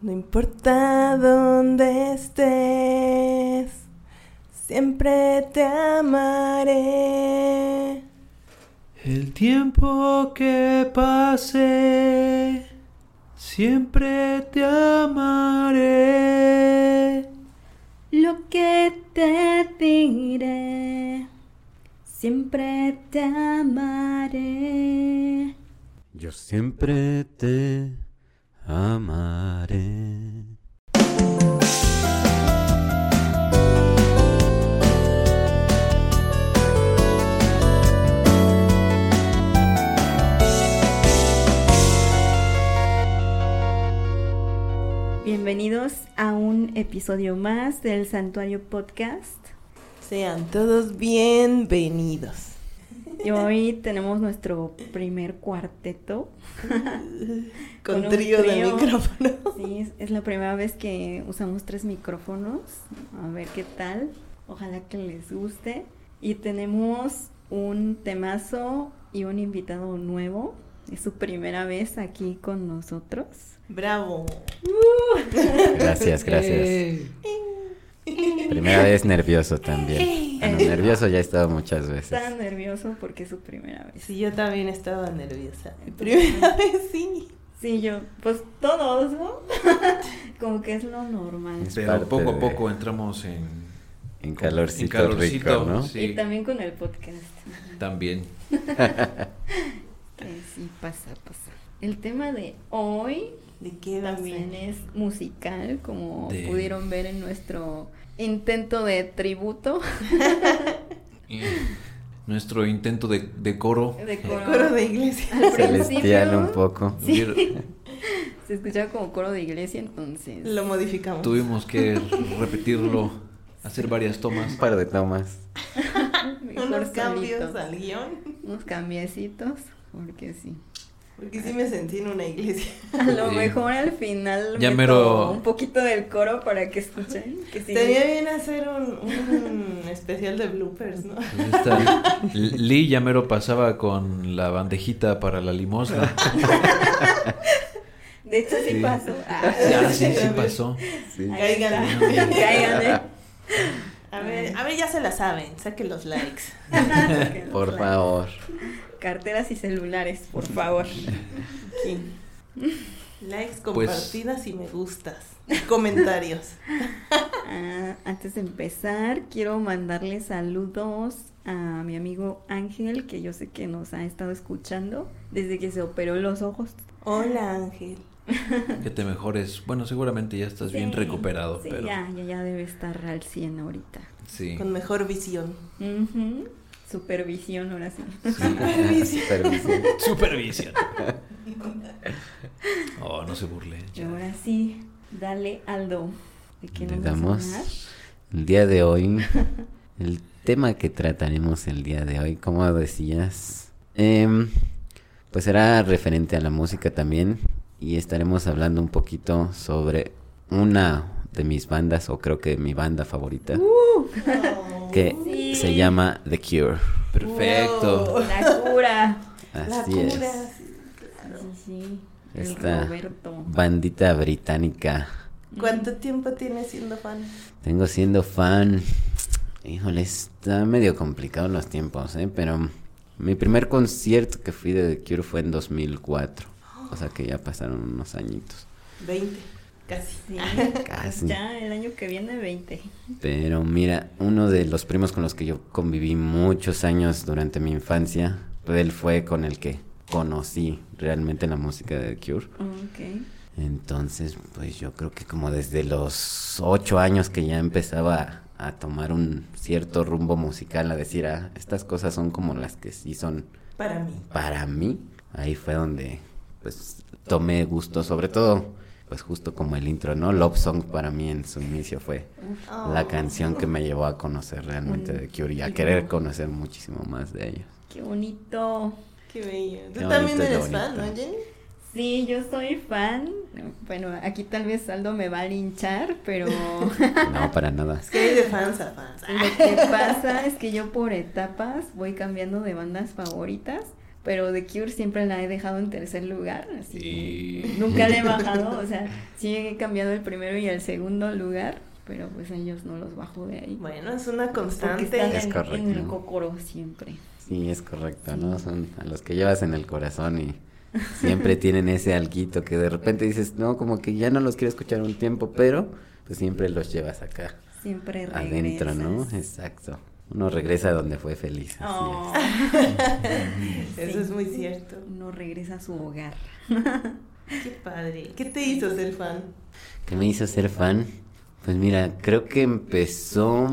No importa dónde estés, siempre te amaré. El tiempo que pase, siempre te amaré. Lo que te diré, siempre te amaré. Yo siempre te amaré. Bienvenidos a un episodio más del Santuario Podcast. Sean todos bienvenidos. Y hoy tenemos nuestro primer cuarteto. Con, un trío, de trío. micrófono. Sí, es, es la primera vez que usamos tres micrófonos. A ver qué tal. Ojalá que les guste. Y tenemos un temazo y un invitado nuevo. Es su primera vez aquí con nosotros. Bravo. Gracias, gracias. Primera vez nervioso también. Bueno, nervioso ya he estado muchas veces. Está nervioso porque es su primera vez. Sí, yo también estaba nerviosa. Primera vez sí. Sí, yo, pues todos, ¿no? Como que es lo normal. Es Pero parte poco a de- poco entramos en, En calorcito, en calorcito, rico, ¿no? Sí, Y también con el podcast. también. Que sí, pasa, pasa. El tema de hoy ¿De qué va a también es musical, como De- pudieron ver en nuestro intento de tributo Y nuestro intento de, de coro. de coro. Coro de iglesia. Al Celestial principio un poco. Sí. se escuchaba como coro de iglesia, entonces. Lo modificamos. Tuvimos que repetirlo, hacer varias tomas. Un par de tomas. mejor Unos cambios al guion. Unos cambiecitos, porque sí. Porque sí me sentí en una iglesia. A lo Sí. mejor al final Ya mero- un poquito del coro para que escuchen. Que sí. Estaría bien hacer un, un especial de bloopers, ¿no? Pues esta- Lee ya mero pasaba con la bandejita para la limosna. De hecho, sí, Sí. pasó. Ah, Ya, sí, sí pasó. Cáiganle. Cáiganle. A ver, a ver, ya se la saben. Saquen los likes. Por favor. Carteras y celulares, por favor. Aquí. Likes, Pues- compartidas y me gustas. Comentarios. Ah, antes de empezar, quiero mandarle saludos a mi amigo Ángel, que yo sé que nos ha estado escuchando desde que se operó los ojos. Hola, Ángel. Que te mejores. Bueno, seguramente ya estás bien recuperado, Sí, pero ya, ya, ya debe estar al 100 ahorita. sí. Con mejor visión. Ujú. Supervisión, ahora sí. Supervisión. Supervisión. Supervisión. Oh, no se burle. Y ahora sí, dale Aldo. ¿De qué nos vas a damos hablar? el día de hoy. El tema que trataremos el día de hoy, como decías, em, pues será referente a la música también. Y estaremos hablando un poquito sobre una de mis bandas, o creo que mi banda favorita, que Sí. se llama The Cure. Perfecto. Wow. La cura. La Así cura. es. Sí, Esta Roberto. bandita británica. ¿Cuánto tiempo tienes siendo fan? Tengo siendo fan. Híjole, está medio complicado los tiempos, ¿eh? Pero mi primer concierto que fui de The Cure fue en 2004. O sea que ya pasaron unos añitos. 20. Casi. Sí, Casi. Ya el año que viene 20. Pero mira, uno de los primos con los que yo conviví muchos años durante mi infancia, él fue con el que conocí realmente la música de The Cure. Ok. Entonces, pues yo creo que como desde los ocho años que ya empezaba a, a tomar un cierto rumbo musical, a decir, ah, estas cosas son como las que sí son Para mí. para mí, ahí fue donde pues tomé gusto, sobre todo, pues justo como el intro, ¿no? Love Song para mí en su inicio fue la Oh. canción que me llevó a conocer realmente de Cure y a querer conocer muchísimo más de ellos. Qué bonito. Qué bello. Tú Qué también bonito, eres fan, ¿no. Jenny? Sí, yo soy fan. Bueno, aquí tal vez Aldo me va a linchar, pero No, para nada. Es que hay de fans a fans. lo que pasa es que yo por etapas voy cambiando de bandas favoritas. Pero The Cure siempre la he dejado en tercer lugar, así. Y- Nunca le he bajado, o sea, sí he cambiado el primero y el segundo lugar, pero pues ellos no los bajo de ahí. Bueno, es una constante. están Es en, correcto. en el cocoro siempre. Sí, es correcto, ¿no? Son a los que llevas en el corazón y siempre tienen ese alguito que de repente dices, no, como que ya no los quiero escuchar un tiempo, pero pues siempre los llevas acá, Siempre regresas. adentro, ¿no? Exacto. Uno regresa donde fue feliz. así Oh, Eso Sí. es muy cierto. uno regresa a su hogar. Qué padre. ¿Qué te hizo ser fan? ¿Qué me hizo ser fan? Pues mira, creo que empezó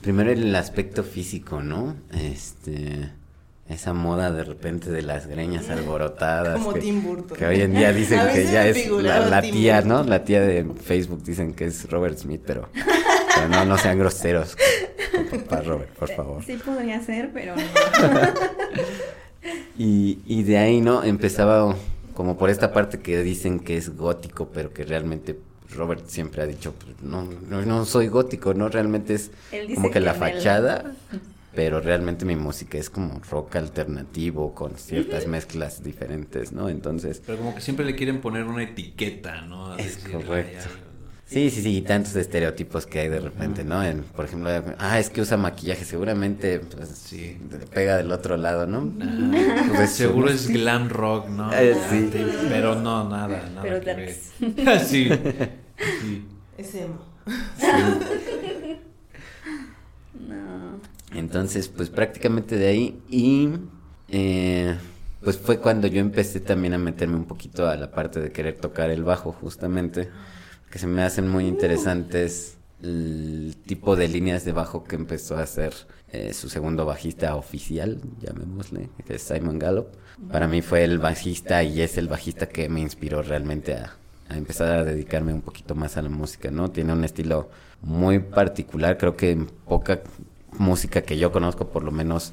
primero el aspecto físico, ¿no? Este, esa moda de repente de las greñas alborotadas. Como que- Tim Burton. Que hoy en día dicen A que ya es la, tía. ¿no? La tía de Facebook dicen que es Robert Smith, pero, pero no, no sean groseros. con Papá Robert, por favor. Sí podría ser, pero no. Y, y de ahí, ¿no? Empezaba como por esta parte que dicen que es gótico, pero que realmente Robert siempre ha dicho, pues, no, no, no soy gótico, ¿no? Realmente es como que la que me la- fachada, pero realmente mi música es como rock alternativo con ciertas mezclas diferentes, ¿no? Entonces... Pero como que siempre le quieren poner una etiqueta, ¿no? A Es decir, correcto. "Ay, ay, Sí, sí, sí, y tantos estereotipos que hay de repente, ¿no? En, por ejemplo, ah, es que usa maquillaje, seguramente pues, Sí. le pega del otro lado, ¿no? Ajá. Pues, Seguro es glam rock, ¿no? Eh, sí. Pero no, nada, nada. Pero que ver. sí. sí. Es emo. No. Entonces, pues prácticamente de ahí y eh, pues fue cuando yo empecé también a meterme un poquito a la parte de querer tocar el bajo justamente, que se me hacen muy interesantes el tipo de líneas de bajo que empezó a hacer eh, su segundo bajista oficial, llamémosle, que es Simon Gallup. Para mí fue el bajista y es el bajista que me inspiró realmente a, a empezar a dedicarme un poquito más a la música, ¿no? Tiene un estilo muy particular, creo que en poca música que yo conozco por lo menos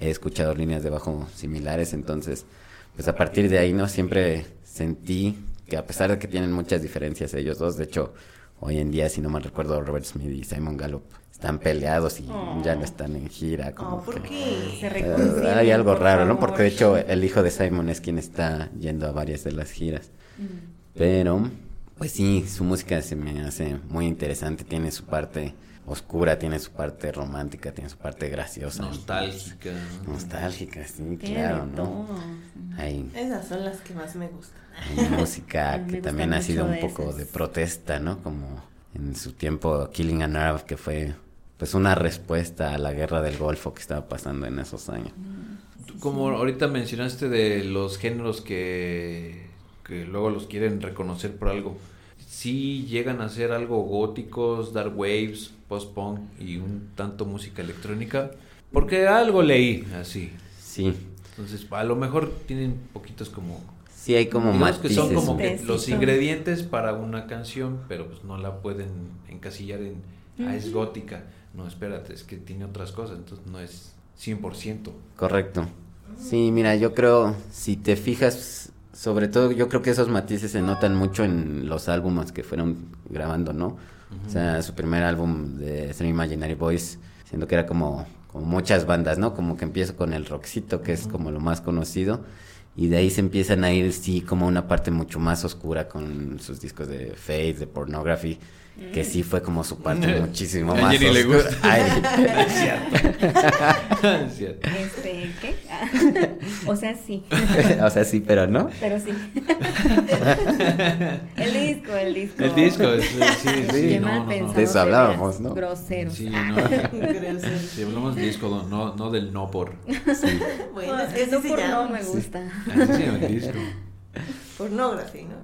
he escuchado líneas de bajo similares, entonces pues a partir de ahí no siempre sentí que a pesar de que tienen muchas diferencias ellos dos, de hecho hoy en día si no mal recuerdo Robert Smith y Simon Gallup están peleados y Oh. ya no están en gira como Oh, ¿por que- qué? Se eh, hay algo raro, ¿no? Porque de hecho el hijo de Simon es quien está yendo a varias de las giras. Pero, pues sí, su música se me hace muy interesante. Tiene su parte oscura, tiene su parte romántica, tiene su parte graciosa. Nostálgica. ¿no? Nostálgica, sí, Tiene claro, ¿no? Hay, Esas son las que más me gustan. hay música Me que también ha sido un de poco esas. de protesta, ¿no? Como en su tiempo Killing a Nerve, que fue pues una respuesta a la guerra del Golfo que estaba pasando en esos años. Tú, Como ahorita mencionaste de los géneros que, que luego los quieren reconocer por algo, sí llegan a ser algo góticos, dark waves, post-punk y un tanto música electrónica, porque algo leí así. Sí, Entonces, a lo mejor tienen poquitos como... sí hay como digamos que son como que los ingredientes para una canción, pero pues no la pueden encasillar en... Ah, es gótica. No, espérate, es que tiene otras cosas, entonces no es 100%. Correcto. Sí, mira, yo creo, si te fijas, sobre todo yo creo que esos matices se notan mucho en los álbumes que fueron grabando, ¿no? O sea, su primer álbum de Three Imaginary Boys, siendo que era como, como muchas bandas, ¿no? Como que empieza con el rockcito, que es como lo más conocido, y de ahí se empiezan a ir, sí, como una parte mucho más oscura con sus discos de Fate, de Pornography, que sí fue como su parte muchísimo A más Jenny le gusta. Ay. Es cierto. Es cierto. Este, ¿qué? Ah, o sea, sí, o sea, sí, pero no. pero sí. el disco, el disco. El disco, es- sí, sí, sí, no, De eso hablábamos, ¿no? Groseros. Sí, Ah. no. Si hablamos de disco, no, no del no por. Sí. Bueno, es que Eso por no me gusta. Se llama el disco. Pornography, ¿no?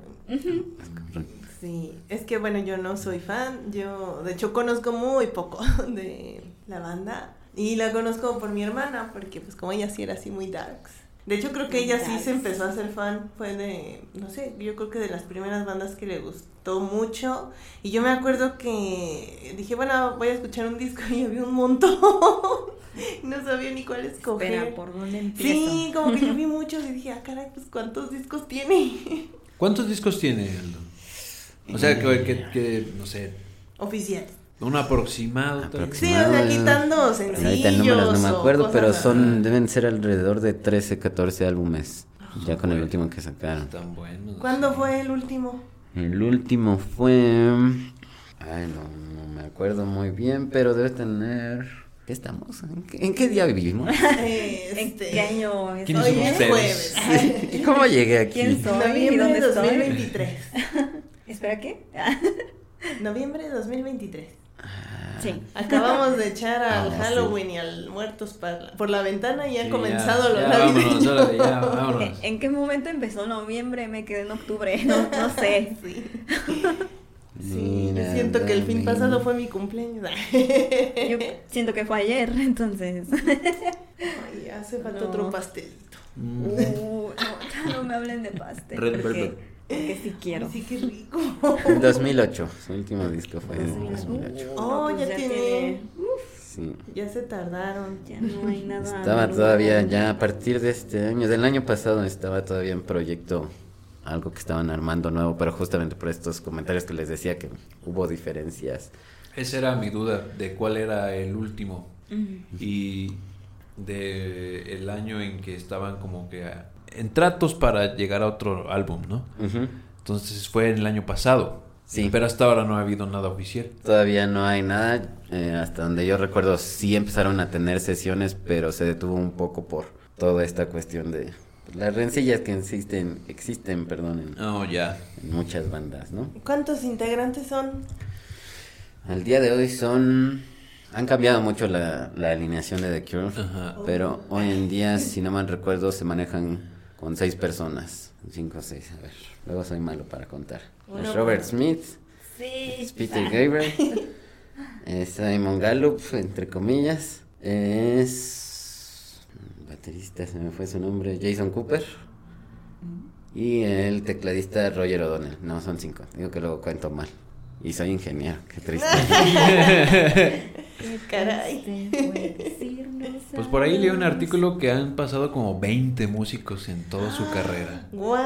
Sí, es que bueno, yo no soy fan, yo de hecho conozco muy poco de la banda y la conozco por mi hermana porque pues como ella sí era así muy darks. De hecho creo que ella sí se empezó a hacer fan, fue de, no sé, yo creo que de las primeras bandas que le gustó mucho y yo me acuerdo que dije, bueno, voy a escuchar un disco y había un montón, no sabía ni cuál escoger. Espera, ¿por dónde empiezo? Sí, como que yo vi muchos y dije, ah, caray, pues ¿cuántos discos tiene? ¿Cuántos discos tiene Aldo? O sea, que, que, que, no sé. Oficial. Un aproximado. vez. Sí, o sea, quitando sencillos. ahorita el número no me acuerdo, pero son deben ser alrededor de 13, 14 álbumes. Ya con el Bueno. último que sacaron. Están buenos. ¿Cuándo sí. fue el último? El último fue. Ay, no, no me acuerdo muy bien, pero debe tener. ¿Qué estamos? ¿En qué, en qué día vivimos? ¿En Este, qué año es? ¿Quiénes Hoy es jueves. ¿Y cómo llegué aquí? ¿Quién soy? ¿Y dónde de estoy? 2023. ¿Espera qué? Noviembre de 2023. sí. Acabamos de echar al Ah, sí. Halloween y al Muertos para- por la ventana y ha Sí, comenzado ya, lo ya, navideño. vámonos, órale, ya, vámonos. ¿En- ¿En qué momento empezó noviembre? Me quedé en octubre. No, no sé. Sí. Sí, yo siento que el fin pasado fue mi cumpleaños. Yo siento que fue ayer, entonces. Ay, hace falta No. otro pastelito. Mm. Uh, no, ya no me hablen de pastel. Red porque. Porque sí quiero. Sí, qué rico. En 2008. Su último disco fue en Uh, 2008. Oh, pues ya tiene- Sí. Ya se tardaron. Ya no hay nada. Estaba todavía, ya a partir de este año, del año pasado, estaba todavía en proyecto algo que estaban armando nuevo, pero justamente por estos comentarios que les decía que hubo diferencias. Esa era mi duda de cuál era el último y de el año en que estaban como que a- en tratos para llegar a otro álbum, ¿no? Ujú. Entonces fue el año pasado. Sí. Pero hasta ahora no ha habido nada oficial. Todavía no hay nada, eh, hasta donde yo recuerdo sí empezaron a tener sesiones, pero se detuvo un poco por toda esta cuestión de pues, las rencillas que existen, existen, perdón, en, No, ya. en muchas bandas, ¿no? ¿Cuántos integrantes son? Al día de hoy son... Han cambiado mucho la, la alineación de The Cure, Ajá. pero hoy en día, si no mal recuerdo, se manejan con seis personas. Cinco o seis, a ver. Luego soy malo para contar. Es Robert Smith, Sí. es Peter Gabriel, es Simon Gallup, entre comillas, es... Baterista, se me fue su nombre, Jason Cooper. Y el tecladista Roger O'Donnell. No, son cinco. Digo que luego cuento mal. Y soy ingeniero, qué triste. Caray. Este Pues por ahí leí un artículo que han pasado como 20 músicos en toda su carrera. Wow.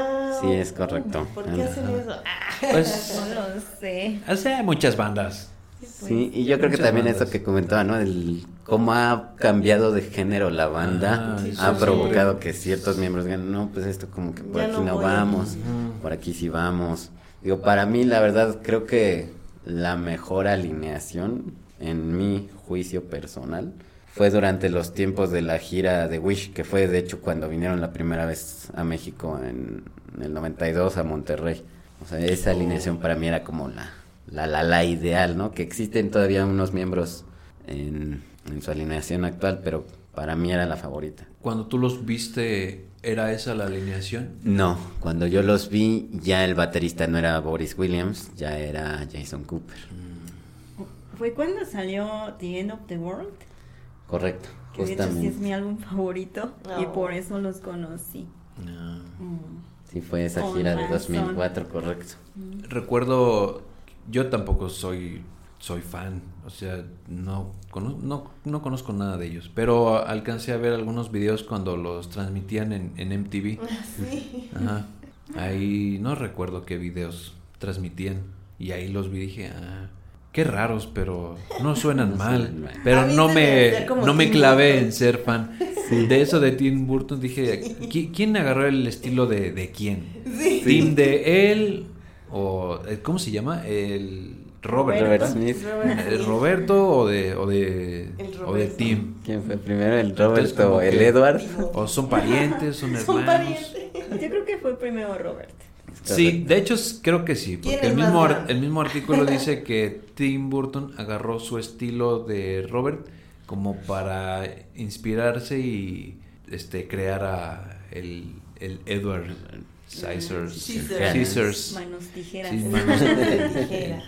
Sí, es correcto. ¿Por qué hacen eso? Ah, Pues, No lo sé. hace muchas bandas. Sí, y yo creo que también bandas. eso que comentaba, ¿no? El cómo ha cambiado de género la banda Ah, sí, ha sí, provocado sí. que ciertos miembros digan, no, pues esto como que por Ya aquí no no, voy". vamos, por aquí sí vamos. Digo, para mí la verdad creo que la mejor alineación, en mi juicio personal, fue durante los tiempos de la gira de Wish, que fue de hecho cuando vinieron la primera vez a México en, en el 92 a Monterrey. O sea, esa alineación para mí era como la, la, la, la ideal, ¿no? Que existen todavía unos miembros en, en su alineación actual, pero para mí era la favorita. Cuando tú los viste, ¿era esa la alineación? No, cuando yo los vi, ya el baterista no era Boris Williams, ya era Jason Cooper. ¿Fue cuando salió The End of the World? Correcto, Que de hecho sí es mi álbum favorito y Oh. por eso los conocí. No. Mm. Sí, fue esa gira de razón. 2004, correcto. Recuerdo, yo tampoco soy soy fan, o sea, no, cono- no, no conozco nada de ellos, pero alcancé a ver algunos videos cuando los transmitían en, en MTV. Sí. Ajá. Ahí no recuerdo qué videos transmitían y ahí los vi y dije, ah, qué raros, pero no suenan No mal. suenan mal. A Pero no me no me clavé Burton. en ser fan. De eso de Tim Burton dije, ¿qui- ¿quién agarró el estilo de, de quién? Sí. ¿Tim de él o eh, cómo se llama? El Robert. Robert ¿verdad? Smith. Robert ¿El Smith. Roberto o de o de o de. Tim? ¿Quién fue primero, el Roberto o el Edward? O son parientes, son hermanos. Son parientes. Yo creo que fue primero Robert. Sí, de hecho creo que sí, ¿Quién porque el mismo, el mismo artículo dice que Tim Burton agarró su estilo de Robert como para inspirarse y este crear a el, el Edward Scissors, Scissors. Scissors, Manos tijeras. Sí, manos De tijera.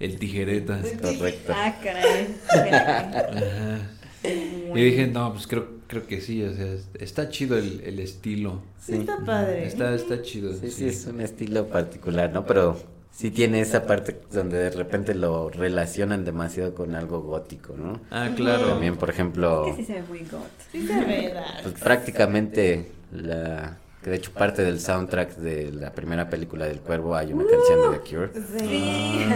el tijereta. Correcto. Ah, caray. Ajá. Muy Y dije, no, pues creo, creo que sí, o sea, está chido el, el estilo. Sí, está padre. Está, está chido. Sí, sí, es un estilo particular, ¿no? Pero sí tiene esa parte donde de repente lo relacionan demasiado con algo gótico, ¿no? Ah, claro. También, por ejemplo, Que sí se ve muy got. Sí se ve pues, prácticamente la que de hecho parte del soundtrack de la primera película del Cuervo hay una canción de The Cure. Sí.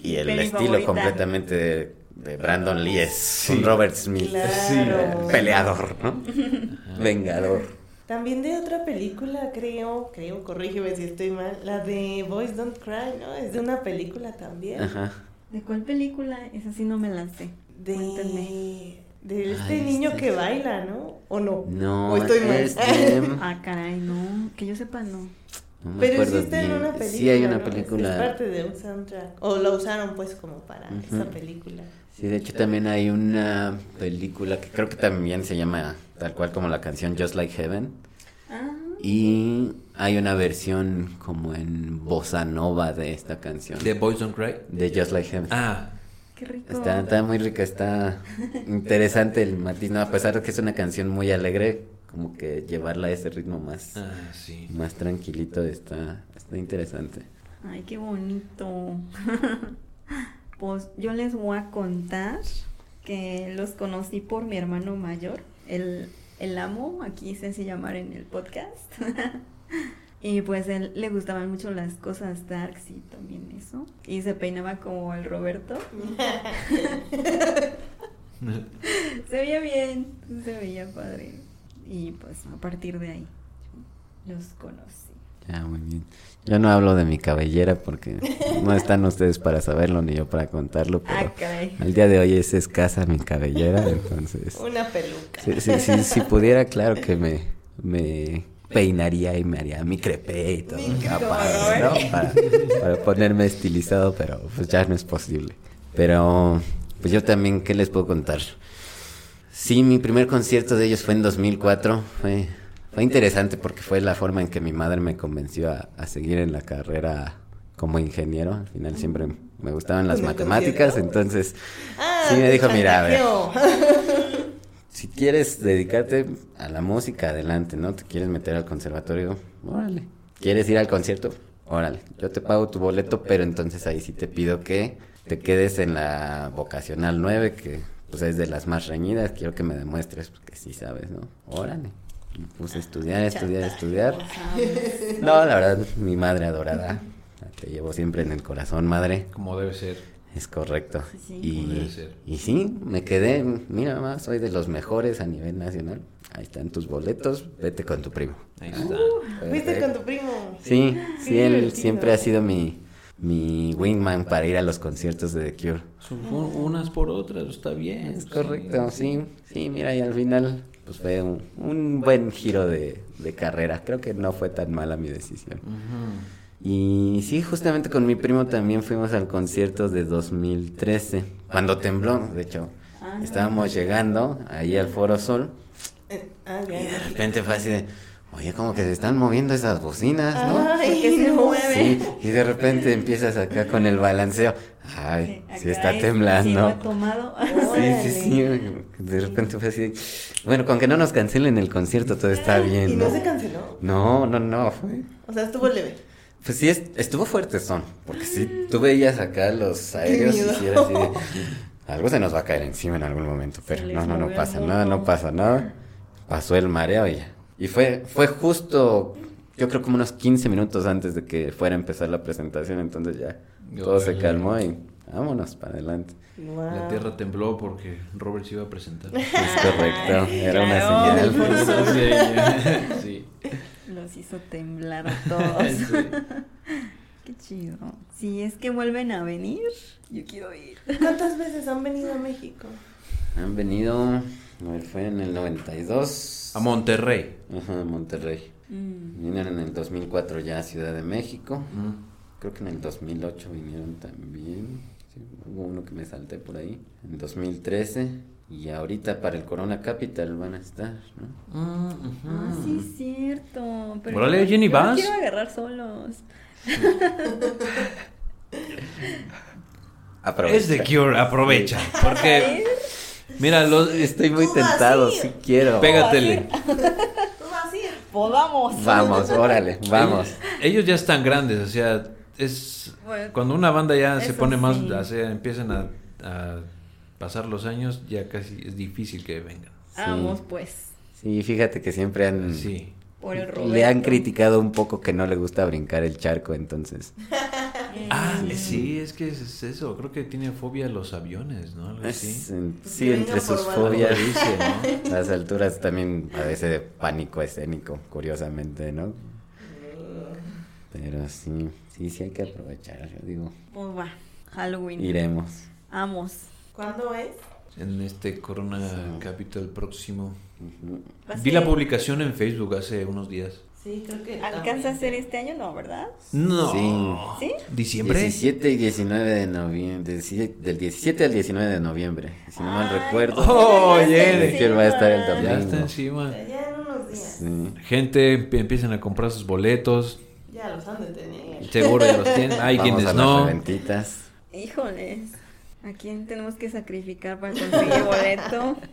Y el Peli estilo favorita. completamente de, Brandon Lee es un Robert Smith. Claro. Peleador, ¿no? Vengador. También de otra película, creo, creo, corrígeme si estoy mal, la de Boys Don't Cry, ¿no? Es de una película también. Ajá. ¿De cuál película? Esa sí no me la sé. Cuéntenme. De, de este Ay, niño este- que baila, ¿no? ¿O no? No, ¿O estoy mal? es de- Ah, caray, no. Que yo sepa, no. no me Pero existe en una película. Sí, hay una ¿no? película. Es parte de un soundtrack. O lo usaron pues como para esa película. Sí, de hecho también hay una película que creo que también se llama tal cual como la canción Just Like Heaven. Ah, Y hay una versión como en bossa nova de esta canción. ¿De Boys Don't Cry? De Just Like Heaven. Ah, qué rico. Está, está muy rica, está interesante el matiz, ¿no? A pesar de que es una canción muy alegre, como que llevarla a ese ritmo más, ah, sí. más tranquilito está, está interesante. Ay, qué bonito. pues yo les voy a contar que los conocí por mi hermano mayor, el, el amo, aquí se hace llamar en el podcast. y pues él le gustaban mucho las cosas darks y también eso. Y se peinaba como el Roberto. Se veía bien, se veía padre. Y pues a partir de ahí los conocí. Ya, muy bien. Yo no hablo de mi cabellera porque no están ustedes para saberlo ni yo para contarlo, pero Ah, al día de hoy es escasa mi cabellera, entonces... Una peluca. Si, si, si, si pudiera, claro que me, me peinaría y me haría mi crepé y todo. Padre, ¿no? para, para ponerme estilizado, pero pues ya no es posible. Pero pues yo también, ¿qué les puedo contar? Sí, mi primer concierto de ellos fue en 2004. Fue, fue interesante porque fue la forma en que mi madre me convenció a, a seguir en la carrera como ingeniero. Al final siempre me gustaban las ¿En el matemáticas, entonces Ah, sí me dijo, mira, a ver, si quieres dedicarte a la música, adelante, ¿no? Te quieres meter al conservatorio, órale. ¿Quieres ir al concierto? Órale. Yo te pago tu boleto, pero entonces ahí sí te pido que te quedes en la vocacional 9, que pues es de las más reñidas. Quiero que me demuestres que sí sabes, ¿no? Órale. A estudiar, estudiar, estudiar. No, la verdad, mi madre adorada. Te llevo siempre en el corazón, madre. Como debe ser. Es correcto. Sí. Como debe Y, ser. y sí, me quedé, mira mamá, soy de los mejores a nivel nacional. Ahí están tus boletos, vete con tu primo. Ahí está. Fuiste con tu primo. Sí, sí, él divertido. siempre ha sido mi, mi wingman para ir a los conciertos de The Cure. Son unas por otras, está bien. Es correcto, sí, sí, mira, y al final pues fue un, un buen giro de, de carrera. Creo que no fue tan mala mi decisión. Y sí, justamente con mi primo también fuimos al concierto de 2013, cuando tembló, de hecho. Ah. Estábamos llegando ahí al Foro Sol Eh, ah, y de repente fue así de, oye, como que se están moviendo esas bocinas, ¿no? Ay, ¿Por qué se no. mueve? Sí, y de repente empiezas acá con el balanceo. Ay, sí está Sí, temblando. tomado. Sí, sí, sí. De repente fue así. Bueno, con que no nos cancelen el concierto, todo está bien, ¿Y ¿no? no se canceló? No, no, no. Fue... O sea, estuvo leve. Pues sí, es- estuvo fuerte son. Porque si tú veías acá los aéreos y sí era así de. Algo se nos va a caer encima en algún momento. Pero no, no, no pasa nada, no pasa nada. Pasó el mareo y ya. Y fue, fue justo, yo creo como unos 15 minutos antes de que fuera a empezar la presentación. Entonces ya todo se calmó y vámonos para adelante. Wow. La tierra tembló porque Robert se iba a presentar. Es correcto, era una señal. Sí, Los hizo temblar a todos. sí. Qué chido. Si es que vuelven a venir, yo quiero ir. ¿Cuántas veces han venido a México? Han venido, a ver, fue en el 92. A Monterrey. Ajá, Monterrey. Mm. Vinieron en el 2004 ya a Ciudad de México. Mm. Creo que en el 2008 vinieron también. Sí, hubo uno que me salté por ahí. En 2013. Y ahorita para el Corona Capital van a estar, ¿no? Mm, ujú. Ah, sí, es cierto. Pero Órale, yo- Jenny, yo quiero agarrar solos. Aprovecha. Es de Cure, aprovecha. Porque, mira, los, Estoy muy tentado, sí quiero. pégatele. ¿Tú vas a ir? Podamos. Vamos, órale, vamos. Ellos ya están grandes, o sea, es Bueno, cuando una banda ya se pone más, sí. o sea, empiezan a, a pasar los años, ya casi es difícil que vengan. Vamos, pues. Sí, fíjate que siempre han... Sí. Por el Roberto. Le han criticado un poco que no le gusta brincar el charco, entonces. Ah, sí, es que es eso. Creo que tiene fobia a los aviones, ¿no? Algo así. Es, en- Pues sí, entre sus fobias. Dice, ¿no? Las alturas también padece de pánico escénico, curiosamente, ¿no? Pero sí, sí, sí hay que aprovechar, yo digo. Pues va, Halloween. Iremos. Vamos. ¿Cuándo es? En este Corona Sí. Capital próximo. Vi la publicación en Facebook hace unos días. Sí, creo que. ¿Alcanza a ser este año? No, ¿verdad? No. Sí. ¿Sí? ¿Diciembre? 17 y 19 de noviembre. Del 17 al 19 de noviembre. Si no mal recuerdo. Oh, ya está yeah. va a estar el Ya domingo. está encima. Ya en unos días. Sí. Gente empie- empiezan a comprar sus boletos. Ya los han de tener. Seguro ya los tienen. Hay Vamos quienes a las no. reventitas. Híjoles. ¿A quién tenemos que sacrificar para conseguir boleto?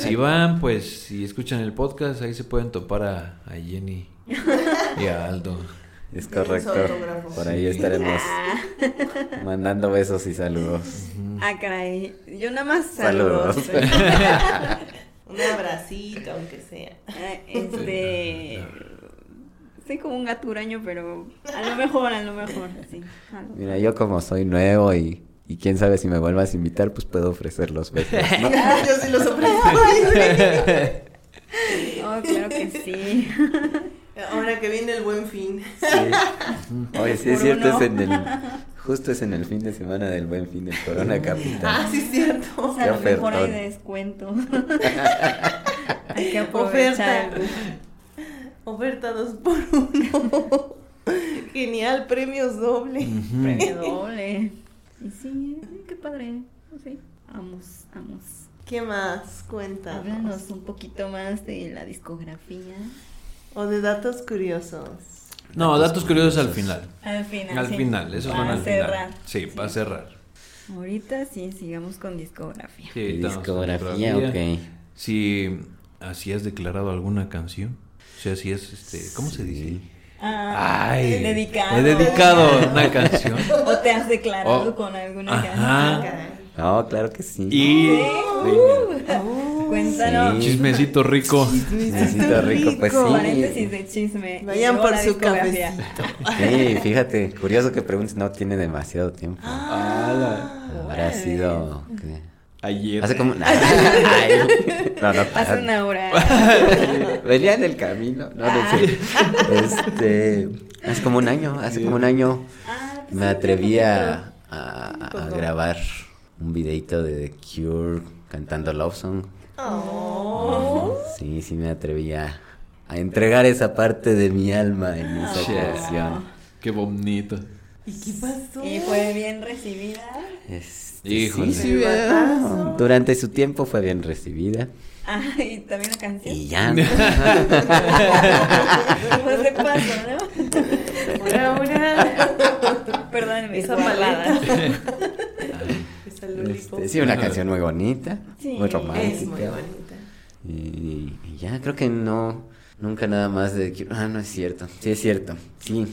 Si van, pues, si escuchan el podcast, ahí se pueden topar a, a Jenny y a Aldo. Es correcto. Por ahí Sí. estaremos mandando besos y saludos. ah, caray. Yo nada más Saludos. saludos. pero- Un abracito, aunque sea. Ah, este. Soy como un gaturaño, pero a lo mejor, a lo mejor, sí. a lo- Mira, yo como soy nuevo y, y quién sabe si me vuelvas a invitar, pues puedo ofrecer los besos. ¿no? Yo sí los ofrezco. Oh, claro que sí. Ahora que viene el buen fin. Sí. Oye, sí es cierto, uno. es en el, justo es en el fin de semana del buen fin del Corona Ah, Capital. sí, es cierto. O sea, a lo mejor hay descuento. hay que aprovechar. Oferta. Oferta dos por uno. Genial, premios doble. Premio doble. Y sí, eh, qué padre. Sí. Vamos, vamos. ¿Qué más? Cuenta. Háblanos un poquito más de la discografía. O de datos curiosos. No, datos curiosos al final. Al final. Al sí. final, esos Para van al cerrar. final. Sí, para cerrar. Ahorita sí, sigamos con discografía. Sí, discografía. ok. Si así has declarado alguna canción. O sea, si es, este, ¿cómo se dice? Ah, Ay, dedicado. he dedicado una canción. ¿O te has declarado Oh. con alguna Ajá. canción? Ah. No, claro que sí. Y Uh, cuéntanos. Sí. chismecito rico. Necesito rico, pues sí. Paréntesis de chisme. Vayan por su cafecito. Sí, fíjate, curioso que preguntes, no tiene demasiado tiempo. Ah, Habrá órale. sido... ¿qué? Ayer. Hace como... Ay, no, no, Hace una hora. Venía en el camino, no, no sé. Este, hace como un año, hace como un año Ah, pues me atreví a, a- a grabar un videito de The Cure cantando Love Song. Oh. Sí, sí me atreví a, a entregar esa parte de mi alma en esa Sí. canción. Qué bonito. ¿Y qué pasó? Y fue bien recibida. Este, Híjole. sí, durante su tiempo fue bien recibida. Ah, y también la canción. Y ya. Pues de paso, ¿no? Ahora, ahora. Perdónenme, Esa guardadas. Esa. Este, sí, una canción muy bonita, Sí, muy es romántica. Es muy bonita. Y, y ya creo que no, nunca nada más de Cure. Ah, no es cierto. Sí, es cierto. Sí,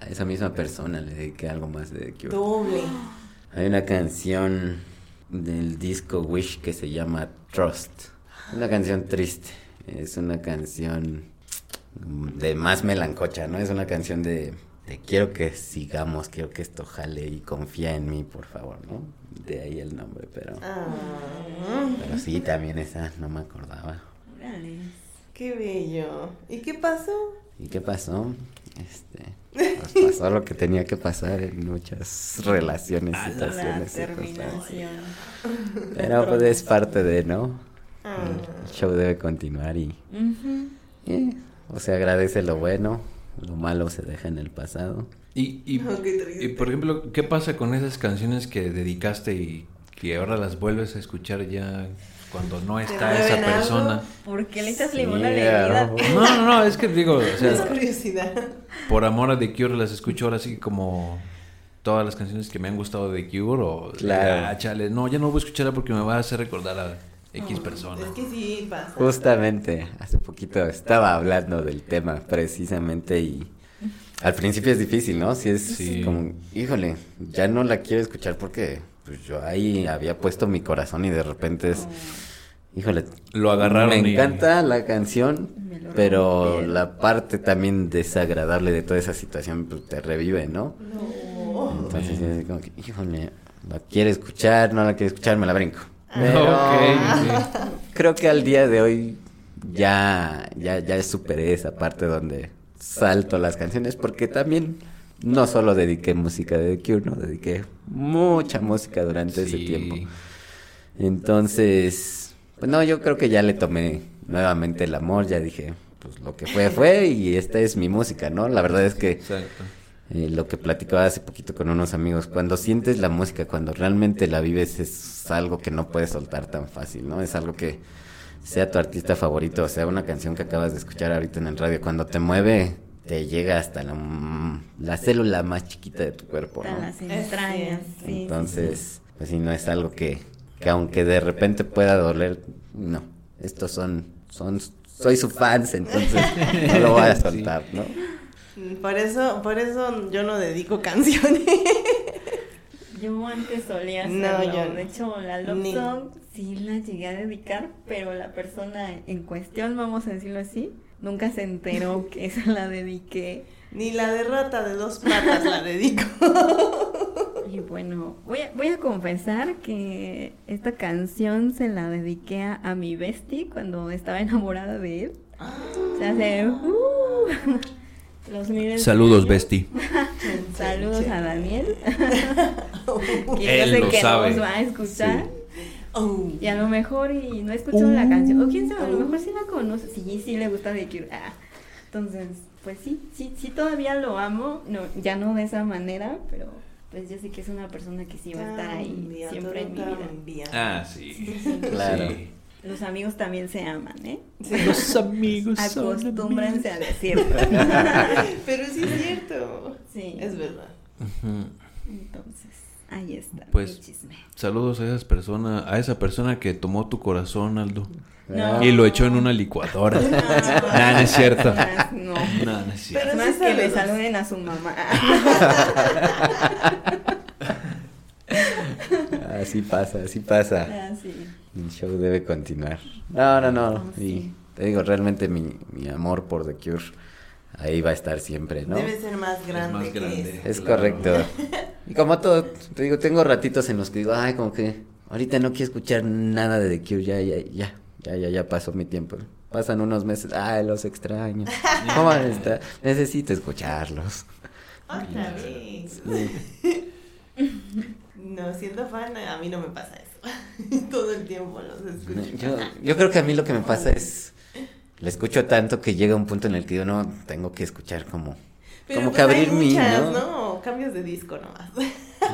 a esa misma persona le dediqué algo más de The Cure. Doble. Hay una canción del disco Wish que se llama Trust. Una canción triste. Es una canción de más melancocha, ¿no? Es una canción de, de quiero que sigamos, quiero que esto jale y confía en mí, por favor, ¿no? De ahí el nombre, pero... Ah, Pero sí, también esa no me acordaba. Qué bello. ¿Y qué pasó? ¿Y qué pasó? Este, pues pasó lo que tenía que pasar en muchas relaciones, La situaciones, circunstancias. terminación. Pero pues es parte de, ¿no? Ah, El show debe continuar y, eh, o se agradece lo bueno, lo malo se deja en el pasado. Y, y, Oh, y, por ejemplo, ¿qué pasa con esas canciones que dedicaste y que ahora las vuelves a escuchar ya cuando no está esa algo? persona? ¿Por qué le echas Sí, limón a la herida? claro. No, no, no, es que digo, o es sea, curiosidad. por amor a The Cure las escucho ahora sí como todas las canciones que me han gustado de The Cure o Claro. ah, chale, no, ya no voy a escucharla porque me va a hacer recordar a X persona. Es que sí pasa. Justamente, hace poquito estaba hablando del tema precisamente y al principio es difícil, ¿no? Si es Sí. como, híjole, ya no la quiero escuchar porque pues yo ahí había puesto mi corazón y de repente es, híjole, Lo agarraron me y- encanta la canción, pero la parte también desagradable de toda esa situación pues, te revive, ¿no? No. Oh. Entonces, sí, así como que, híjole, la quiere escuchar, no la quiere escuchar, me la brinco. Ah. Pero Ok, creo que al día de hoy ya, ya, ya superé esa parte donde salto las canciones porque también no solo dediqué música de The Cure, no, dediqué mucha música durante ese tiempo. Entonces, pues no, yo creo que ya le tomé nuevamente el amor, ya dije, pues lo que fue fue y esta es mi música, ¿no? La verdad es que Exacto. eh, lo que platicaba hace poquito con unos amigos, cuando sientes la música, cuando realmente la vives, es algo que no puedes soltar tan fácil, ¿no? Es algo que sea tu artista favorito, o sea una canción que acabas de escuchar ahorita en el radio, cuando te mueve, te llega hasta la, mm, la célula más chiquita de tu cuerpo, Hasta ¿no? las entrañas, sí, Entonces, pues sí, no es algo que, que aunque de repente pueda doler, no, estos son, son, soy su fans, entonces no lo voy a soltar, ¿no? Por eso, por eso yo no dedico canciones. Yo antes solía No, hacerlo. yo. De hecho, la love Ni- song sí la llegué a dedicar, pero la persona en cuestión, vamos a decirlo así, nunca se enteró que esa la dediqué. Ni la de rata de dos patas la dedico. Y bueno, voy a, voy a confesar que esta canción se la dediqué a, a mi bestie cuando estaba enamorada de él. O sea, hace uh, los miles de Saludos. Besti. Saludos a Daniel. que Él yo sé lo que sabe. nos va a escuchar. Oh. Y a lo mejor y no escuchó la canción. O quién sabe, a lo Uh. mejor sí la conoce. Sí, sí le gusta de Cure. Ah, entonces, pues sí, sí, sí todavía lo amo. No, ya no de esa manera, pero pues yo sé que es una persona que sí va a estar ahí Cambia, siempre en mi vida. cambia. Ah, sí. Claro. Sí. Los amigos también se aman, ¿eh? Los amigos Acostúmbrense a decirlo. Pero sí es cierto. Sí. Es verdad. Entonces, ahí está Pues- chisme. Saludos a esas personas, a esa persona que tomó tu corazón, Aldo. No. Y lo echó en una licuadora. Nah, no es cierto. No. No, no es cierto. Pero más sí que le saluden a su mamá. Así pasa, así pasa. Ah, sí. El show debe continuar. No, no, no. Oh, y sí. te digo, realmente mi, mi amor por The Cure ahí va a estar siempre, ¿no? Debe ser más grande. más que grande. eso. Es Claro. correcto. Y como todo, te digo, tengo ratitos en los que digo, ay, como que ahorita no quiero escuchar nada de The Cure, ya, ya, ya, ya, ya, ya pasó mi tiempo. Pasan unos meses, ay, los extraño. ¿Cómo está? Necesito escucharlos. Otra vez. No, siendo fan, a mí no me pasa eso. Todo el tiempo los escucho. Yo, yo creo que a mí lo que me pasa es, le escucho tanto que llega un punto en el que yo no tengo que escuchar como, Pero como pues que abrir mi, ¿no? ¿no? Cambios de disco nomás.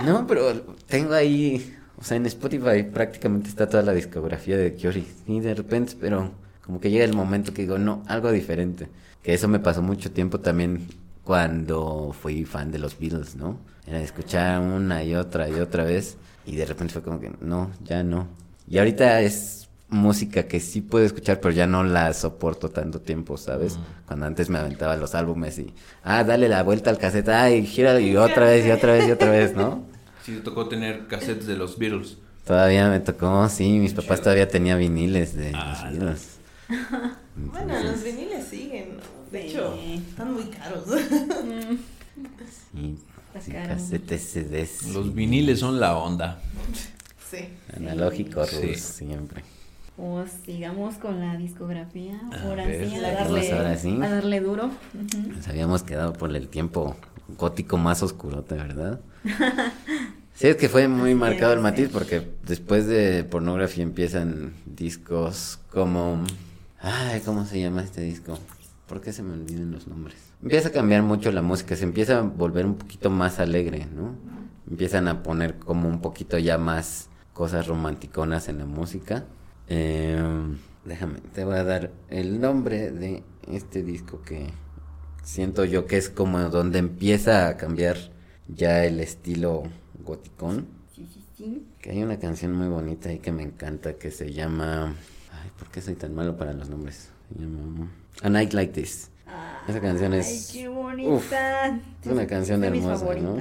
No, pero tengo ahí, o sea, en Spotify prácticamente está toda la discografía de Cure y de repente, pero como que llega el momento que digo, no, algo diferente. Que eso me pasó mucho tiempo también cuando fui fan de los Beatles, ¿no? Era escuchar una y otra y otra vez y de repente fue como que, no, ya no. Y ahorita es música que sí puedo escuchar, pero ya no la soporto tanto tiempo, ¿sabes? Cuando antes me aventaba los álbumes y, ah, dale la vuelta al cassette, ay, gira y otra vez y otra vez y otra vez, ¿no? Sí, te tocó tener cassettes de los Beatles. Todavía me tocó, sí, mis papás todavía tenían viniles de Ah, los Beatles. Bueno, los viniles siguen, ¿no? De Sí. hecho, están muy caros. sí, Está sí, caro. casetes, CDs. Los viniles son la onda. Sí. Analógicos, Sí. siempre. Pues sigamos con la discografía. A Ahora ver. sí, a darle, ahora sí. a darle duro. Nos habíamos quedado por el tiempo gótico más oscurote, ¿verdad? Sí, es que fue muy Así marcado el matiz porque después de pornografía empiezan discos como... Ay, ¿cómo se llama este disco? ¿Por qué se me olvidan los nombres? Empieza a cambiar mucho la música, se empieza a volver un poquito más alegre, ¿no? Empiezan a poner como un poquito ya más cosas romanticonas en la música. Eh, déjame, te voy a dar el nombre de este disco que siento yo que es como donde empieza a cambiar ya el estilo goticón. Sí, sí, sí. Que hay una canción muy bonita y que me encanta que se llama... Ay, ¿por qué soy tan malo para los nombres? Se llama... A Night Like This. Esa canción es- Ay, qué bonita. Uf, es una canción de mis hermosa, ¿no?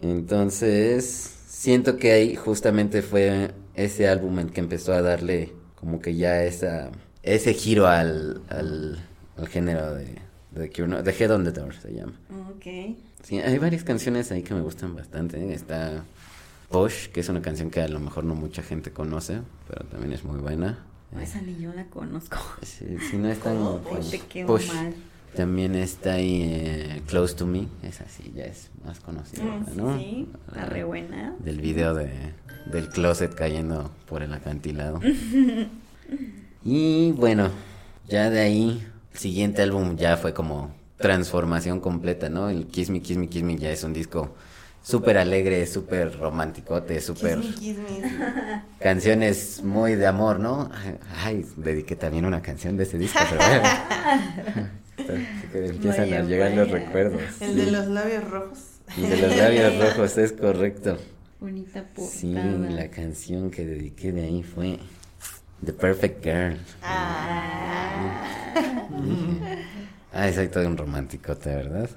Entonces, siento que ahí justamente fue ese álbum el que empezó a darle como que ya esa, ese giro al, al, al género de, The Cure, no, The Head on the Door se llama. Ok. Sí, hay varias canciones ahí que me gustan bastante. Está Push, que es una canción que a lo mejor no mucha gente conoce, pero también es muy buena. Esa ni yo la conozco. sí, no es tan... Push. te quedo mal. También está ahí eh, Close to Me, esa sí, ya es más conocida, Mm, sí, ¿no? sí, está Ah, re buena. Del video de, del closet cayendo por el acantilado. y bueno, ya de ahí, el siguiente álbum ya fue como transformación completa, ¿no? El Kiss Me, Kiss Me, Kiss Me ya es un disco súper alegre, súper romanticote, súper... Kiss me, kiss me. Canciones muy de amor, ¿no? Ay, dediqué también una canción de ese disco, pero bueno. Que empiezan Vaya, a llegar los recuerdos. El sí. de los labios rojos. Y de los labios rojos, es correcto. Bonita portada. Sí, la canción que dediqué de ahí fue The Perfect Girl. Ay, soy todo un románticote, ¿verdad?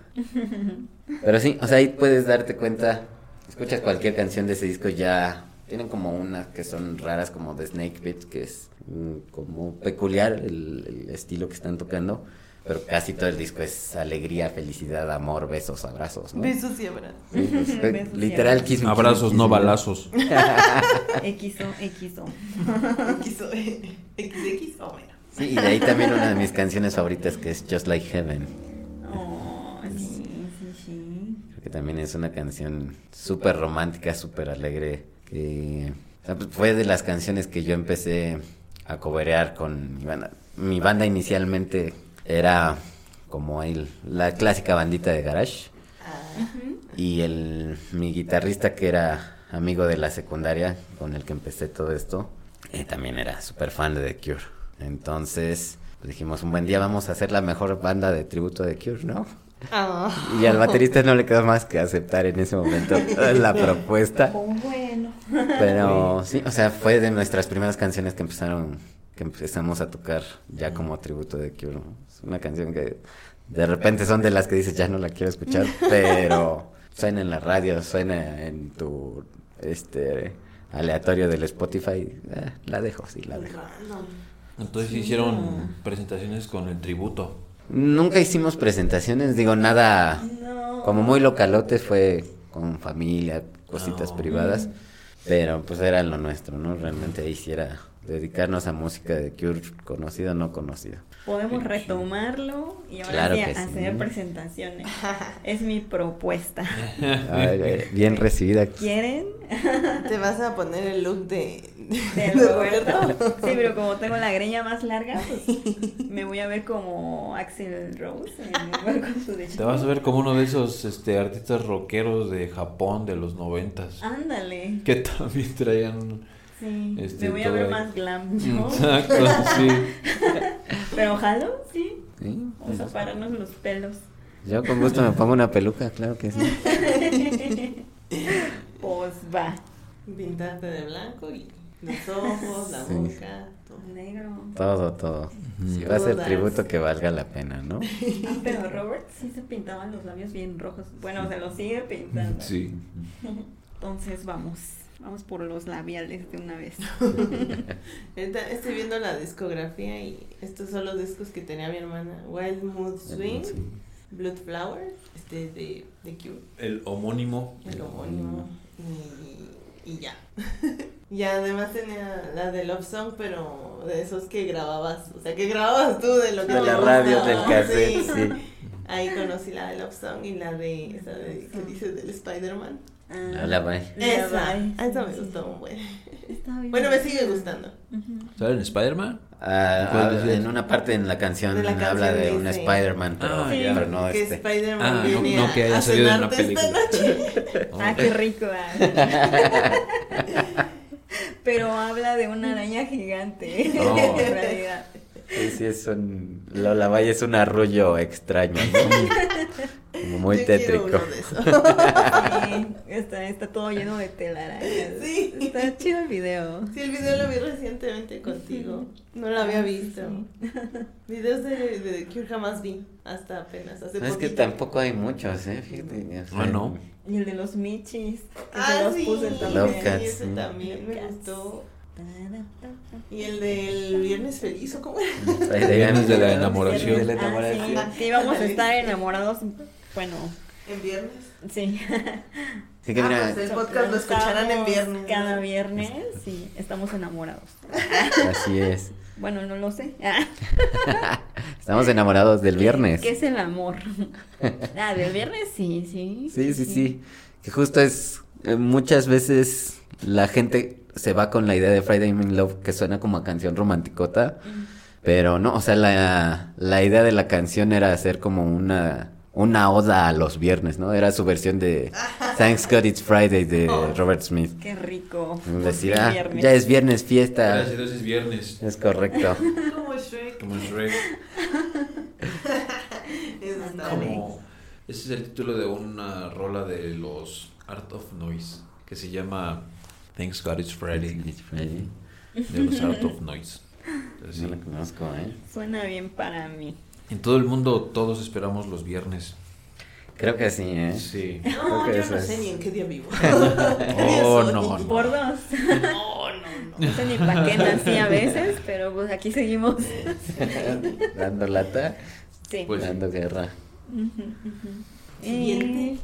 Pero sí, o sea, ahí puedes darte cuenta, escuchas cualquier canción de ese disco ya tienen como unas que son raras como The Snake Pit, que es mm, como peculiar el, el estilo que están tocando, pero casi todo el disco es alegría, felicidad, amor, besos, abrazos, ¿no? Besos y abrazos. Pues, Besos y literal, kiss me, Abrazos, kiss me, no balazos. XO, XO. XO, XX, o bueno. Sí, y de ahí también una de mis canciones favoritas que es Just Like Heaven. Oh, sí, sí, sí. Creo que también es una canción súper romántica, súper alegre. Que o sea, pues, fue de las canciones que yo empecé a coberear con mi banda. Mi banda inicialmente era como el, la clásica bandita de garage. Ah, Y el, mi guitarrista que era amigo de la secundaria con el que empecé todo esto, eh, también era súper fan de The Cure. Entonces pues dijimos, un buen día vamos a hacer la mejor banda de tributo de Cure, ¿no? ah. Y al baterista no le quedó más que aceptar en ese momento la propuesta. Oh, bueno. Pero sí, o sea, fue de nuestras primeras canciones que empezaron, que empezamos a tocar ya como tributo de Cure. ¿no? Es una canción que de repente son de las que dices ya no la quiero escuchar, pero suena en la radio, suena en tu este aleatorio del Spotify, eh, la dejo, sí, la dejo. Entonces hicieron presentaciones con el tributo. Nunca hicimos presentaciones, digo, nada No. como muy localotes, fue con familia, cositas Ah. privadas, pero pues era lo nuestro, ¿no? Realmente ahí sí era dedicarnos a música de Cure, conocida o no conocida. Podemos retomarlo y ahora Claro sí hacer presentaciones. Es mi propuesta. Ay, ay, bien recibida. ¿Quieren? Te vas a poner el look de, De Roberto. Sí, pero como tengo la greña más larga, pues me voy a ver como Axel Rose en igual con su de Te vas a ver como uno de esos este, artistas rockeros de Japón de los noventas. Ándale. Que también traían... Sí, Este, me voy a ver ahí. más glam, ¿no? Exacto, sí. Pero jalo, sí. Sí, Vamos a pararnos los pelos. Yo con gusto me pongo una peluca, claro que sí. Pues va. Pintarte de blanco y los ojos, la Sí. boca, todo. Negro. Todo, todo. Si va a ser tributo que valga la pena, ¿no? Ah, pero Robert sí se pintaban los labios bien rojos. Bueno, se los sigue pintando. Sí. Entonces vamos. Vamos por los labiales de una vez. Estoy viendo la discografía y estos son los discos que tenía mi hermana. Wild Mood Swing, Sí. Blood Flower, este de, de Cure, El homónimo. el homónimo y, y ya. y además tenía la de Love Song, pero de esos que grababas, o sea, que grababas tú de lo que De la radio, del cassette, sí. sí. Ahí conocí la de Love Song y la de, esa de, que dices del Spider-Man. Ah, Hola, bye. Esa, bye. esa me Sí, gustó un buen. Bueno, me sigue gustando. Ujú. ¿Saben Spider-Man? Ah, ¿Cuál ah, en una parte en la canción, De la canción habla de un Spider-Man, pero, Ah, pero no que este. Spider-Man Ah, no- viene no que haya salido en una película. noche. Ah, qué rico. Pero habla de una araña gigante. No. En realidad. Sí, sí, es un... Lola Valle es un arrullo extraño, ¿no? Como muy Yo tétrico. uno de esos. Sí, está, está todo lleno de telarañas. Sí. Está chido el video. Sí, el video lo vi recientemente contigo. No lo había visto. Videos de, de Cure jamás vi. Hasta apenas, hace No, es que tampoco hay muchos, ¿eh? Fíjate. o sea, Ah, ¿no? Y el de los michis. Que se Ah, los sí. puse también. Cats, ese sí. también me Cats. gustó. Y el del viernes feliz, ¿o cómo era? El viernes de la enamoración. De la Ah, sí, que íbamos a estar enamorados, bueno, En viernes. sí. Sí que Ah, mira, pues, El podcast lo escucharán en viernes. Cada viernes, sí, estamos enamorados. así es. Bueno, no lo sé. Estamos enamorados del viernes. ¿Qué es el amor? Ah, del viernes sí, sí. Sí, sí, sí. Que justo es, eh, muchas veces la gente se va con la idea de Friday in Love que suena como a canción romanticota, pero no, o sea, la, la idea de la canción era hacer como una, una oda a los viernes, ¿no? Era su versión de Thanks God It's Friday de Robert Smith. Qué rico. Decir, ah, viernes. ya es viernes, fiesta. Gracias, Dios, es viernes. Es correcto. Como Shrek. Como Shrek. Eso está Ándale. bien. Como, ese es el título de una rola de los Art of Noise que se llama Thanks God It's Friday It's Friday. de los Art of Noise. Entonces, No sí. la conozco, ¿eh? Suena bien para mí. En todo el mundo todos esperamos los viernes. Creo que sí, ¿eh? Sí. No, Creo que yo no es. sé ni en qué día vivo. Oh, no, no. Por dos. No, no, no. No sé ni para qué nací a veces, pero pues aquí seguimos. Dando lata, Sí. Pues- dando guerra. Siguiente. Eh, O ya siguiente.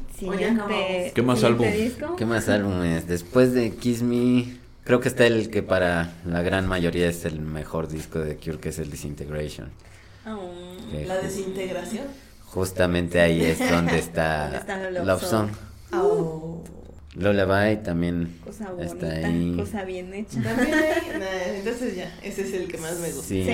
acabamos. ¿Qué más siguiente álbum? disco. ¿Qué más álbumes? Después de Kiss Me, creo que está el que para la gran mayoría es el mejor disco de Cure, que es el Disintegration. Oh. Que La desintegración. justamente ahí es donde está, está Love Love Song. Song. Oh. Lullaby también Cosa está bonita, ahí. cosa bien hecha. También hay. nah, entonces ya, ese es el que más me gusta. Sí, Sí.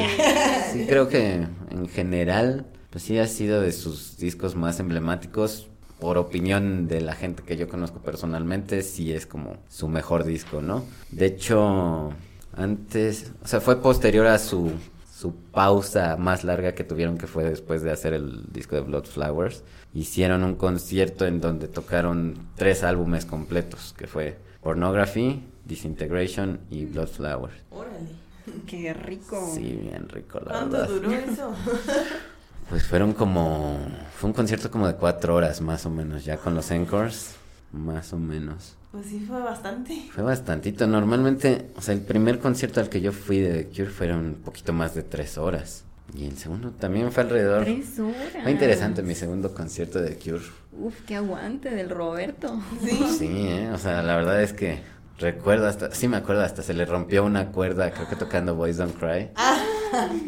sí, creo que en general, pues sí ha sido de sus discos más emblemáticos. Por opinión de la gente que yo conozco personalmente, sí es como su mejor disco, ¿no? De hecho, antes, o sea, fue posterior a su, su pausa más larga que tuvieron, que fue después de hacer el disco de Blood Flowers. Hicieron un concierto en donde tocaron tres álbumes completos, que fue Pornography, Disintegration y Blood Flowers. Órale. Qué rico. Sí, bien rico, la ¿Cuánto verdad. duró eso? Pues fueron como. Fue un concierto como de cuatro horas, más o menos, ya con los encores. Más o menos. Pues sí, fue bastante. Fue bastantito. Normalmente, o sea, el primer concierto al que yo fui de The Cure fueron un poquito más de tres horas. Y el segundo también fue alrededor. Tres horas. Fue interesante mi segundo concierto de The Cure. Uf, qué aguante del Roberto. Sí. Sí, ¿eh? O sea, la verdad es que recuerdo hasta. Sí, me acuerdo, hasta se le rompió una cuerda, creo que tocando Boys Don't Cry.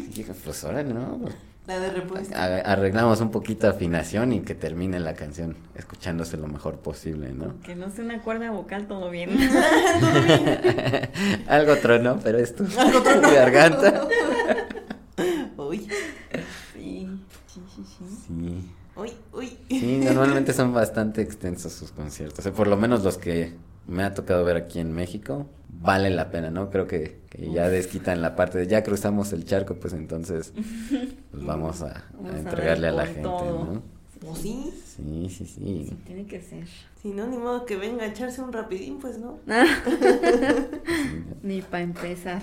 Y dije, pues ahora no. La de repuesto. a- arreglamos un poquito de afinación y que termine la canción escuchándose lo mejor posible, ¿no? Que no sea una cuerda vocal, todo bien. Algo tronó, pero esto mi garganta. Uy, Sí, sí, sí, sí. Sí. uy, uy. Sí, normalmente son bastante extensos sus conciertos. O sea, por lo menos los que me ha tocado ver aquí en México, vale la pena, ¿no? Creo que, que ya desquitan la parte de ya cruzamos el charco, pues entonces pues vamos a, a Vamos a entregarle a la gente, todo. ¿no? ¿O sí? Sí, sí, sí. Sí, tiene que ser. Si no, ni modo que venga a echarse un rapidín, pues no. Ni para empezar.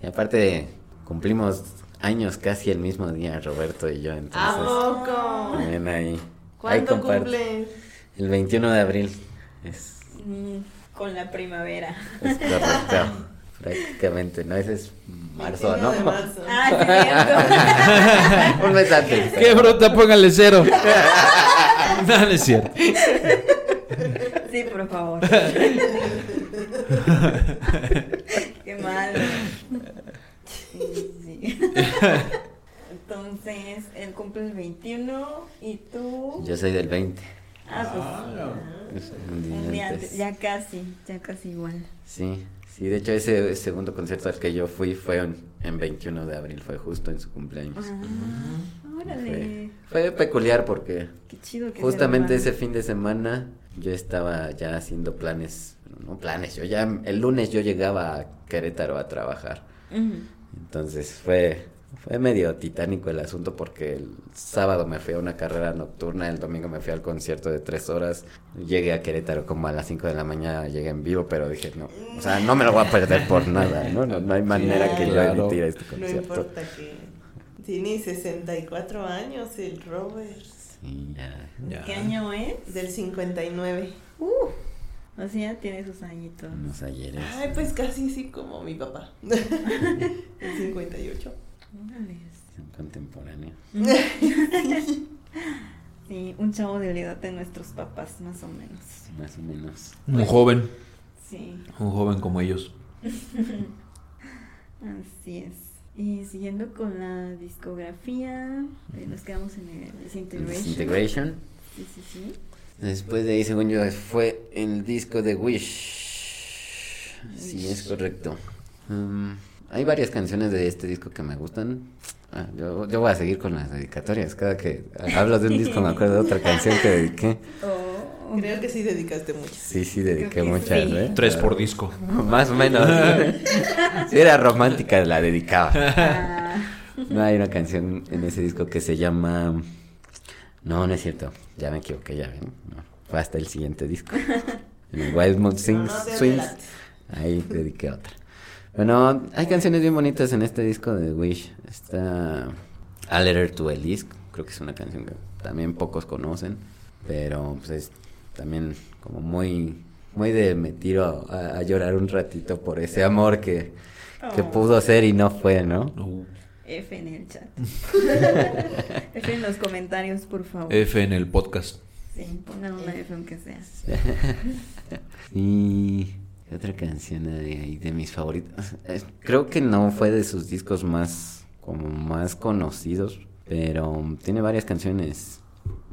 Sí, aparte cumplimos años casi el mismo día, Roberto y yo, ¿A entonces poco? también ahí. ahí ¿Cuándo comparte. cumple? El 21 de abril. Es, Mm, Con la primavera. es correcto. Prácticamente, ¿no? Ese es marzo, 21 ¿no? de marzo. Ah, Un mes antes. ¡Qué bruta! Póngale cero. no, no es cierto. sí, es cierto. Sí, por favor. Qué malo. Sí, sí. Entonces, él cumple el 21 y tú. Yo soy del 20. Ah, pues. Antes, ya casi, ya casi igual. Sí, sí, de hecho ese segundo concierto al que yo fui fue en, en 21 de abril, fue justo en su cumpleaños. Ah, órale. fue peculiar porque Qué chido que justamente se ese fin de semana yo estaba ya haciendo planes, no planes, yo ya el lunes yo llegaba a Querétaro a trabajar. Entonces fue, fue medio titánico el asunto porque el sábado me fui a una carrera nocturna, el domingo me fui al concierto de tres horas, llegué a Querétaro como a las 5 de la mañana, llegué en vivo, pero dije, no, o sea, no me lo voy a perder por nada, ¿no? No, no hay manera que yo Claro. emitiera este No concierto. importa que tiene 64 años el Robert. Sí, ya. Ya. ¿Qué año es? Del 59. Uh, O sea, tiene sus añitos. Unos ayeres. Ay, pues casi sí como mi papá. El 58. Son contemporáneos. Sí, un chavo de la edad de nuestros papás, más o menos. Más o menos. Un joven, Sí, un joven como ellos. así es. Y siguiendo con la discografía, eh, nos quedamos en el Disintegration. Disintegration. Sí, sí, sí. Después de ahí, según yo, fue el disco de Wish. Sí, es correcto. Mm, hay varias canciones de este disco que me gustan. Ah, yo, yo voy a seguir con las dedicatorias. Cada que hablo de un disco me acuerdo de otra canción que dediqué. Oh, Creo que sí dedicaste muchas. Sí, sí, dediqué muchas, sí. ¿eh? Tres por disco. Más o menos. si era romántica, la dedicaba. ah, No, hay una canción en ese disco que se llama... No, no es cierto. Ya me equivoqué, ya ven. No, fue hasta el siguiente disco. En el Wild Mood Sings, Swings. Ahí dediqué otra. Bueno, hay canciones bien bonitas en este disco de Wish. Está A Letter to Elise. Creo que es una canción que también pocos conocen. Pero pues es también como muy... Muy de me tiro a, a llorar un ratito por ese amor que, que Oh. pudo ser y no fue, ¿no? Uh, F en el chat. F en los comentarios, por favor. F en el podcast. Sí, pongan una F aunque sea. Y ¿qué otra canción ahí de mis favoritas. Creo que no fue de sus discos más como más conocidos, pero tiene varias canciones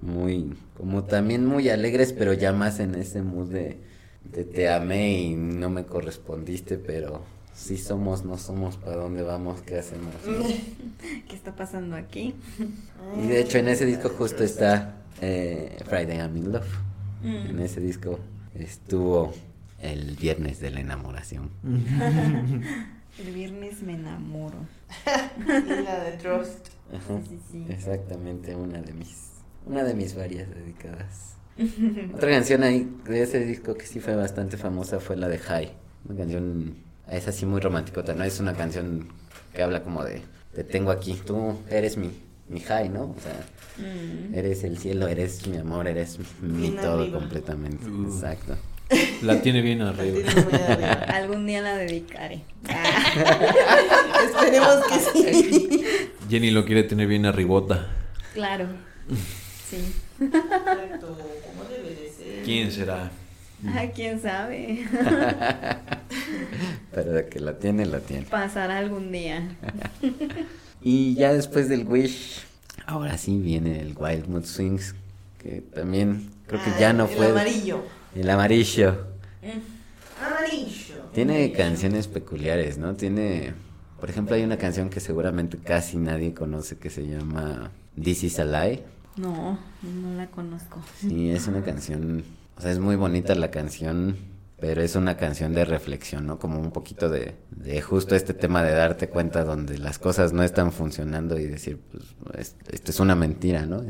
muy como también muy alegres, pero ya más en ese mood de, de te amé y no me correspondiste, pero sí somos, no somos, para dónde vamos, qué hacemos. ¿Qué está pasando aquí? Y de hecho en ese disco justo está eh, Friday I'm in Love. Mm. En ese disco estuvo el viernes de la enamoración. El viernes me enamoro. Y la de Trust. Ajá, Sí, sí, sí. Exactamente, una de mis una de mis varias dedicadas. Otra canción ahí de ese disco que sí fue bastante famosa fue la de High. Una canción, es así muy romántica, no es una canción que habla como de te tengo aquí, tú eres mi, mi high, ¿no? O sea, Mm. eres el cielo, eres mi amor, eres mi todo completamente. Uh. Exacto. La tiene bien La arriba. tienes muy arriba. Algún día la dedicaré. Esperemos que sí. Jenny lo quiere tener bien arribota. claro. Sí. Exacto, ¿cómo debe de ser? ¿Quién será? Ah, quién sabe. Pero de que la tiene, la tiene. Pasará algún día. Y ya después del Wish, ahora sí viene el Wild Mood Swings, que también creo que Ah, ya no el fue amarillo. El amarillo. Amarillo. Tiene canciones peculiares, ¿no? Tiene, por ejemplo, hay una canción que seguramente casi nadie conoce que se llama This Is a Lie. No, no la conozco. Sí, es una canción, o sea, es muy bonita la canción, pero es una canción de reflexión, ¿no? Como un poquito de, de justo este tema de darte cuenta donde las cosas no están funcionando y decir, pues, es- esto es una mentira, ¿no?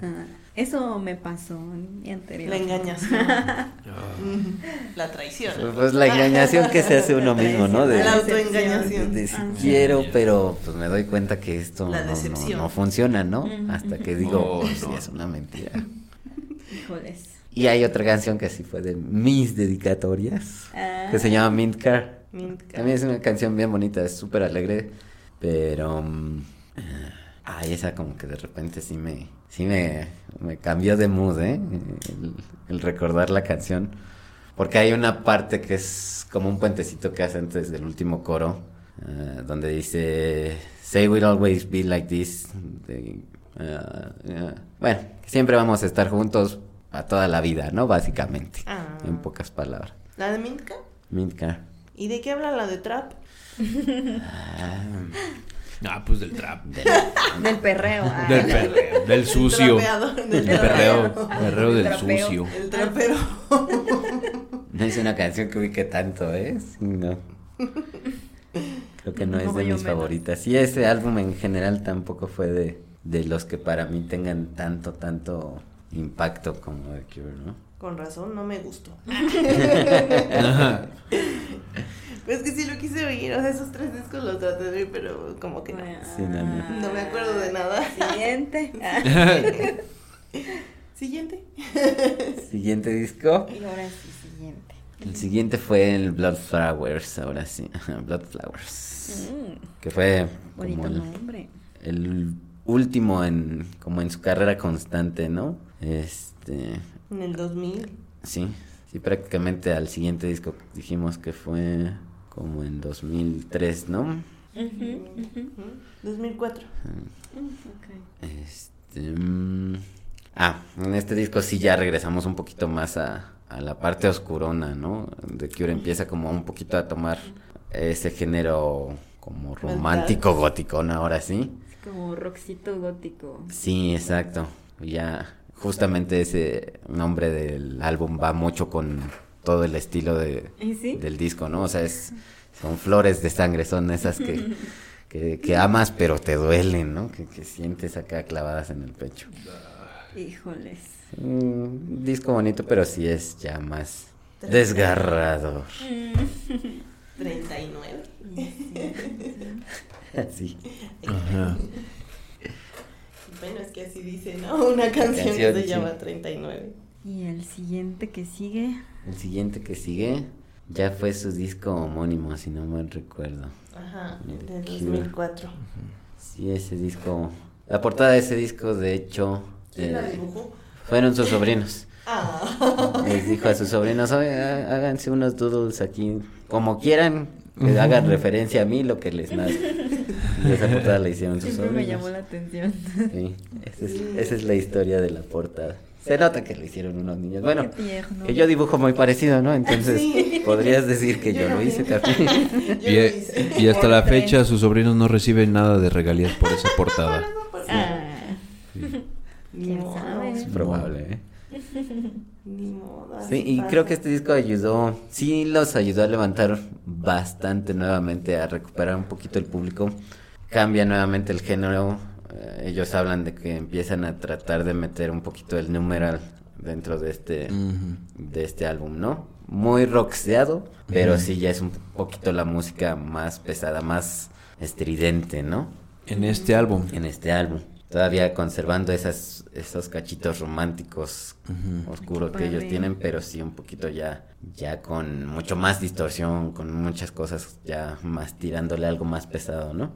Ah, eso me pasó en mi anterior. La engañación. Ah. La traición. Pues la engañación que se hace uno mismo, ¿no? De, La autoengañación. de- de sí Ah. quiero, pero pues me doy cuenta que esto no, no, no funciona, ¿no? Mm. Hasta que digo, Oh, pues, no. es una mentira. Híjoles. Y hay otra canción que sí fue de mis dedicatorias, Ah. que se llama Mint Car. Mint Car. También es una canción bien bonita, es súper alegre, pero... mm, ay, esa como que de repente sí me... Sí me, me cambió de mood, ¿eh? El, el recordar la canción. Porque hay una parte que es como un puentecito que hace antes del último coro, ah, donde dice, Say we'll always be like this. de, ah, ah, bueno, siempre vamos a estar juntos a toda la vida, ¿no? Básicamente, Ah. en pocas palabras. ¿La de Mint Car? Mint Car. ¿Y de qué habla la de Trap? Ah, Ah, pues del trap. Del perreo. ah. Del perreo. Del sucio. del Del perreo. Perreo del Trapeo. sucio. El trapero. No es una canción que ubique tanto, ¿eh? Sí, no. Creo que no es de mis menos. favoritas. Y ese álbum en general tampoco fue de, de los que para mí tengan tanto, tanto impacto como The Cure, ¿no? Con razón, no me gustó. Pues que sí lo quise oír, o sea, esos tres discos los traté de oír, pero como que no. Sí, no, no. No me acuerdo de nada. Siguiente. Ah. Siguiente. Siguiente disco. Y ahora sí, siguiente. El siguiente fue el Blood Flowers, ahora sí. Blood Flowers. Mm, Que fue bonito como el, nombre. el último en como en su carrera constante, ¿no? Este, En el 2000. sí, sí prácticamente al siguiente disco dijimos que fue como en 2003, ¿no? Ujú, ujú. 2004. Mm, ok. Este, mm, ah, en este disco sí ya regresamos un poquito más a, a la parte oscurona, ¿no? De Cure empieza como un poquito a tomar ese género como romántico gótico, ¿no? Ahora sí. Es como rockcito gótico. Sí, exacto. Ya justamente ese nombre del álbum va mucho con todo el estilo de, del disco, ¿no? O sea, es, son flores de sangre, son esas que, que, que amas pero te duelen, ¿no? Que, que sientes acá clavadas en el pecho. Híjoles. Un disco bonito, pero sí es ya más desgarrador. 39. Sí. Ajá. Bueno, es que así dice, ¿no? Una canción, que Canción, se sí. llama 39. Y el siguiente que sigue. El siguiente que sigue ya fue su disco homónimo, si no mal recuerdo. Ajá, El de Cure. 2004. Sí, ese disco. La portada de ese disco, de hecho, ¿Quién la eh, dibujó? fueron sus sobrinos. Ah. Les dijo a sus sobrinos, "Oye, há- háganse unos doodles aquí, como quieran, que hagan referencia a mí, lo que les nazca. Y esa portada la hicieron sus Siempre me sobrinos. llamó la atención. Sí, esa es, esa es la historia de la portada. Se nota que lo hicieron unos niños. Bueno, que yo dibujo muy parecido, ¿no? Entonces, Sí. podrías decir que yo, Yo lo hice también. Yo Y, lo hice. y hasta la fecha sus sobrinos no reciben nada de regalías por esa portada. Ah, Ni ¿Quién modo. sabe? Es probable, ¿eh? Ni modo. Sí, y pasa. creo que este disco ayudó, sí los ayudó a levantar bastante nuevamente, a recuperar un poquito el público. Cambia nuevamente el género. Eh, ellos hablan de que empiezan a tratar de meter un poquito el numeral dentro de este, de este álbum, ¿no? Muy rockseado, pero sí ya es un poquito la música más pesada, más estridente, ¿no? En este álbum. En este álbum. Todavía conservando esas, esos cachitos románticos oscuros que ellos tienen, pero sí un poquito ya, ya con mucho más distorsión, con muchas cosas ya más tirándole algo más pesado, ¿no?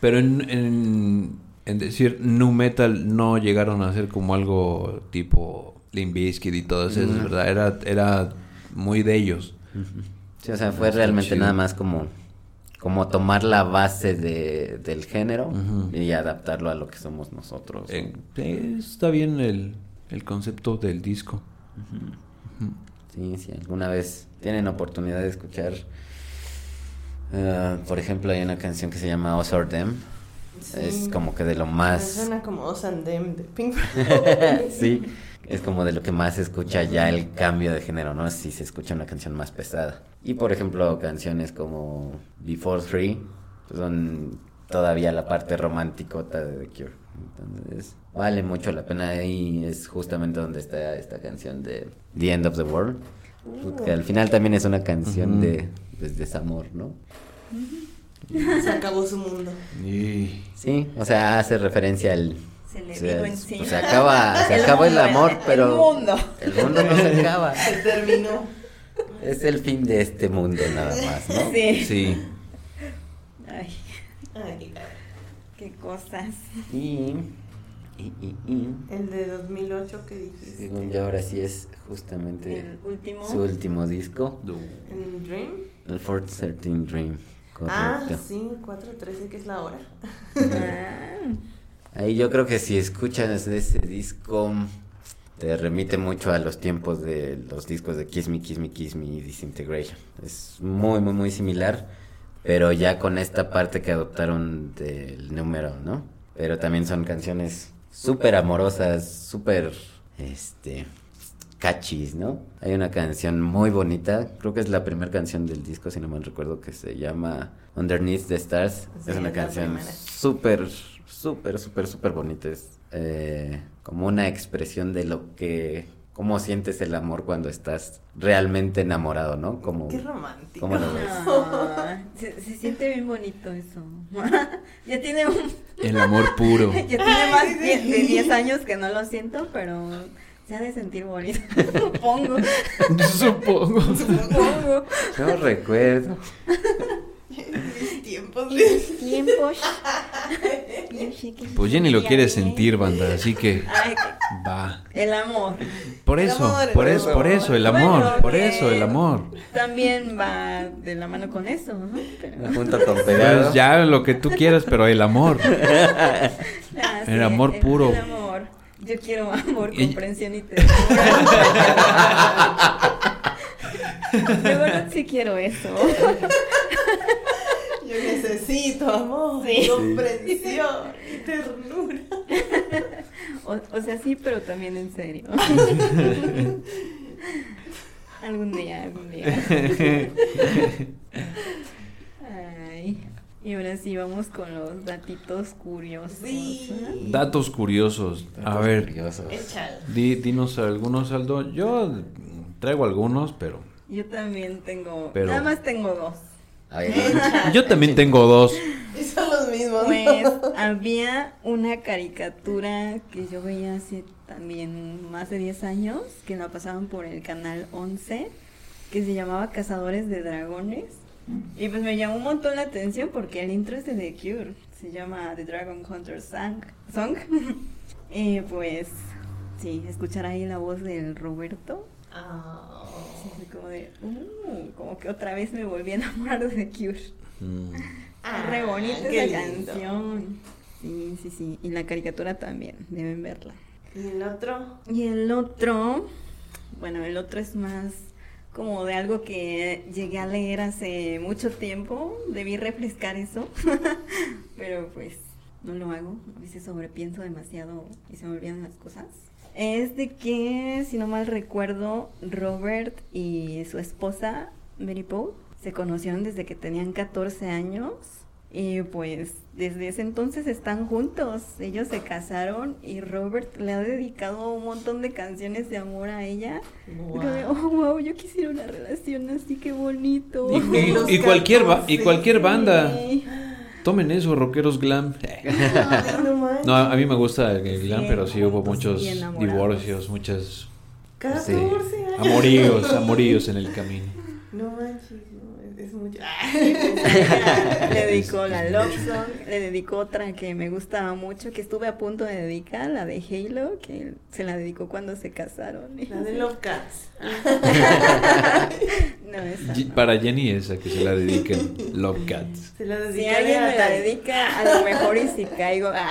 Pero en, en, en decir nu metal no llegaron a ser como algo tipo Limp Bizkit y todo eso, es Mm. verdad. Era, era muy de ellos. Sí, o sea, fue realmente nada más como, como tomar la base de, del género y adaptarlo a lo que somos nosotros. Eh, está bien el, el concepto del disco. Sí, sí, alguna vez tienen oportunidad de escuchar, ah, por ejemplo, hay una canción que se llama Us or Them. Sí. Es como que de lo Me más... Suena como Us and Them de Pink Floyd. sí, es como de lo que más se escucha ya el cambio de género, ¿no? Si se escucha una canción más pesada. Y por ejemplo, canciones como Before Three pues, son todavía la parte romanticota de The Cure. Entonces, vale mucho la pena y es justamente donde está esta canción de The End of the World. Que al final también es una canción Ujú. de pues, desamor, ¿no? Se acabó su mundo. Y Sí, o sea, hace referencia al... Se le o sea, vino es- encima. se acaba, se El acaba el mundo, amor, el- pero... El mundo. El mundo no se acaba. Se terminó. Es el fin de este mundo nada más, ¿no? Sí. sí. Ay, Ay, qué cosas. Y, y, y, y, el de 2008 que dijiste. según yo ahora sí es justamente El último. su último disco, ¿En Dream? El Fort 13 Dream. Ah, sí, 4.13 que es la hora. Ah, Ahí yo creo que si escuchas ese disco te remite mucho a los tiempos de los discos de Kiss Me, Kiss Me, Kiss Me y Disintegration. Es muy, muy, muy similar, pero ya con esta parte que adoptaron del número, ¿no? Pero también son canciones súper amorosas, súper, este, catchys, ¿no? Hay una canción muy bonita, creo que es la primera canción del disco, si no mal recuerdo, que se llama Underneath the Stars. Sí, es una es canción súper, súper, súper, súper bonita. Es eh, como una expresión de lo que, cómo sientes el amor cuando estás realmente enamorado, ¿no? Como, Qué romántico. ¿Cómo lo ves? ah, se, se siente bien bonito eso. ya tiene un, El amor puro. ya tiene más de de 10 años que no lo siento, pero Se ha de sentir bonito. Supongo. Supongo. Supongo. No recuerdo. Mis tiempos. Mis tiempos. Pues Jenny lo quiere sentir, banda, así que va. el amor. Por eso, amor, por eso, por eso, el Bueno, amor, por eso, el amor. También va de la mano con eso, ¿no? Pero- Junto con. Pues ya lo que tú quieras, pero el amor. Ah, El amor el- puro. El amor. Yo quiero amor, Y- comprensión y ternura. De verdad sí quiero eso. Yo necesito amor, Sí. comprensión y ternura. O, o sea, sí, pero también en serio. algún día, algún día. Ay. Y ahora sí vamos con los datitos curiosos. Sí. Datos curiosos. A ver, curiosos. Di- dinos algunos, Aldo. Yo traigo algunos, pero... Yo también tengo, Pero- nada más tengo dos. Yo también tengo dos. Y son los mismos. Pues ¿no? había una caricatura que yo veía hace también más de 10 años, que la pasaban por el canal 11, que se llamaba Cazadores de Dragones. Y pues me llamó un montón la atención porque el intro es de The Cure, se llama The Dragon Hunter Song. Song. y pues, sí, escuchar ahí la voz del Roberto. Ah. sí, fue como de, uh, como que otra vez me volví a enamorar de The Cure. Mm. Ah, Re bonita qué esa canción. Sí, sí, sí. Y la caricatura también, deben verla. ¿Y el otro? Y el otro, bueno, el otro es más como de algo que llegué a leer hace mucho tiempo. Debí refrescar eso, pero pues no lo hago. A veces sobrepienso demasiado y se me olvidan las cosas. Es de que, si no mal recuerdo, Robert y su esposa, Mary Poe, se conocieron desde que tenían 14 años. Y pues desde ese entonces están juntos. Ellos se casaron y Robert le ha dedicado un montón de canciones de amor a ella. De, oh, wow, yo quisiera una relación así, qué bonito. Y, y- Los y cualquier ba- y 14, cualquier banda. Sí. Tomen eso, rockeros glam. No a mí me gusta el glam, Sí, pero sí hubo muchos divorcios, muchos 14 sí, años. amoríos, amoríos en el camino. No manches, no, es, mucho. le dedicó la Love Song, le dedicó otra que me gustaba mucho, que estuve a punto de dedicar, la de Halo, que se la dedicó cuando se casaron. La de Love Cats. No, esa no. Para Jenny esa que se la dediquen Love Cats. Se la Si alguien me la dedica, a lo mejor y si caigo. ah.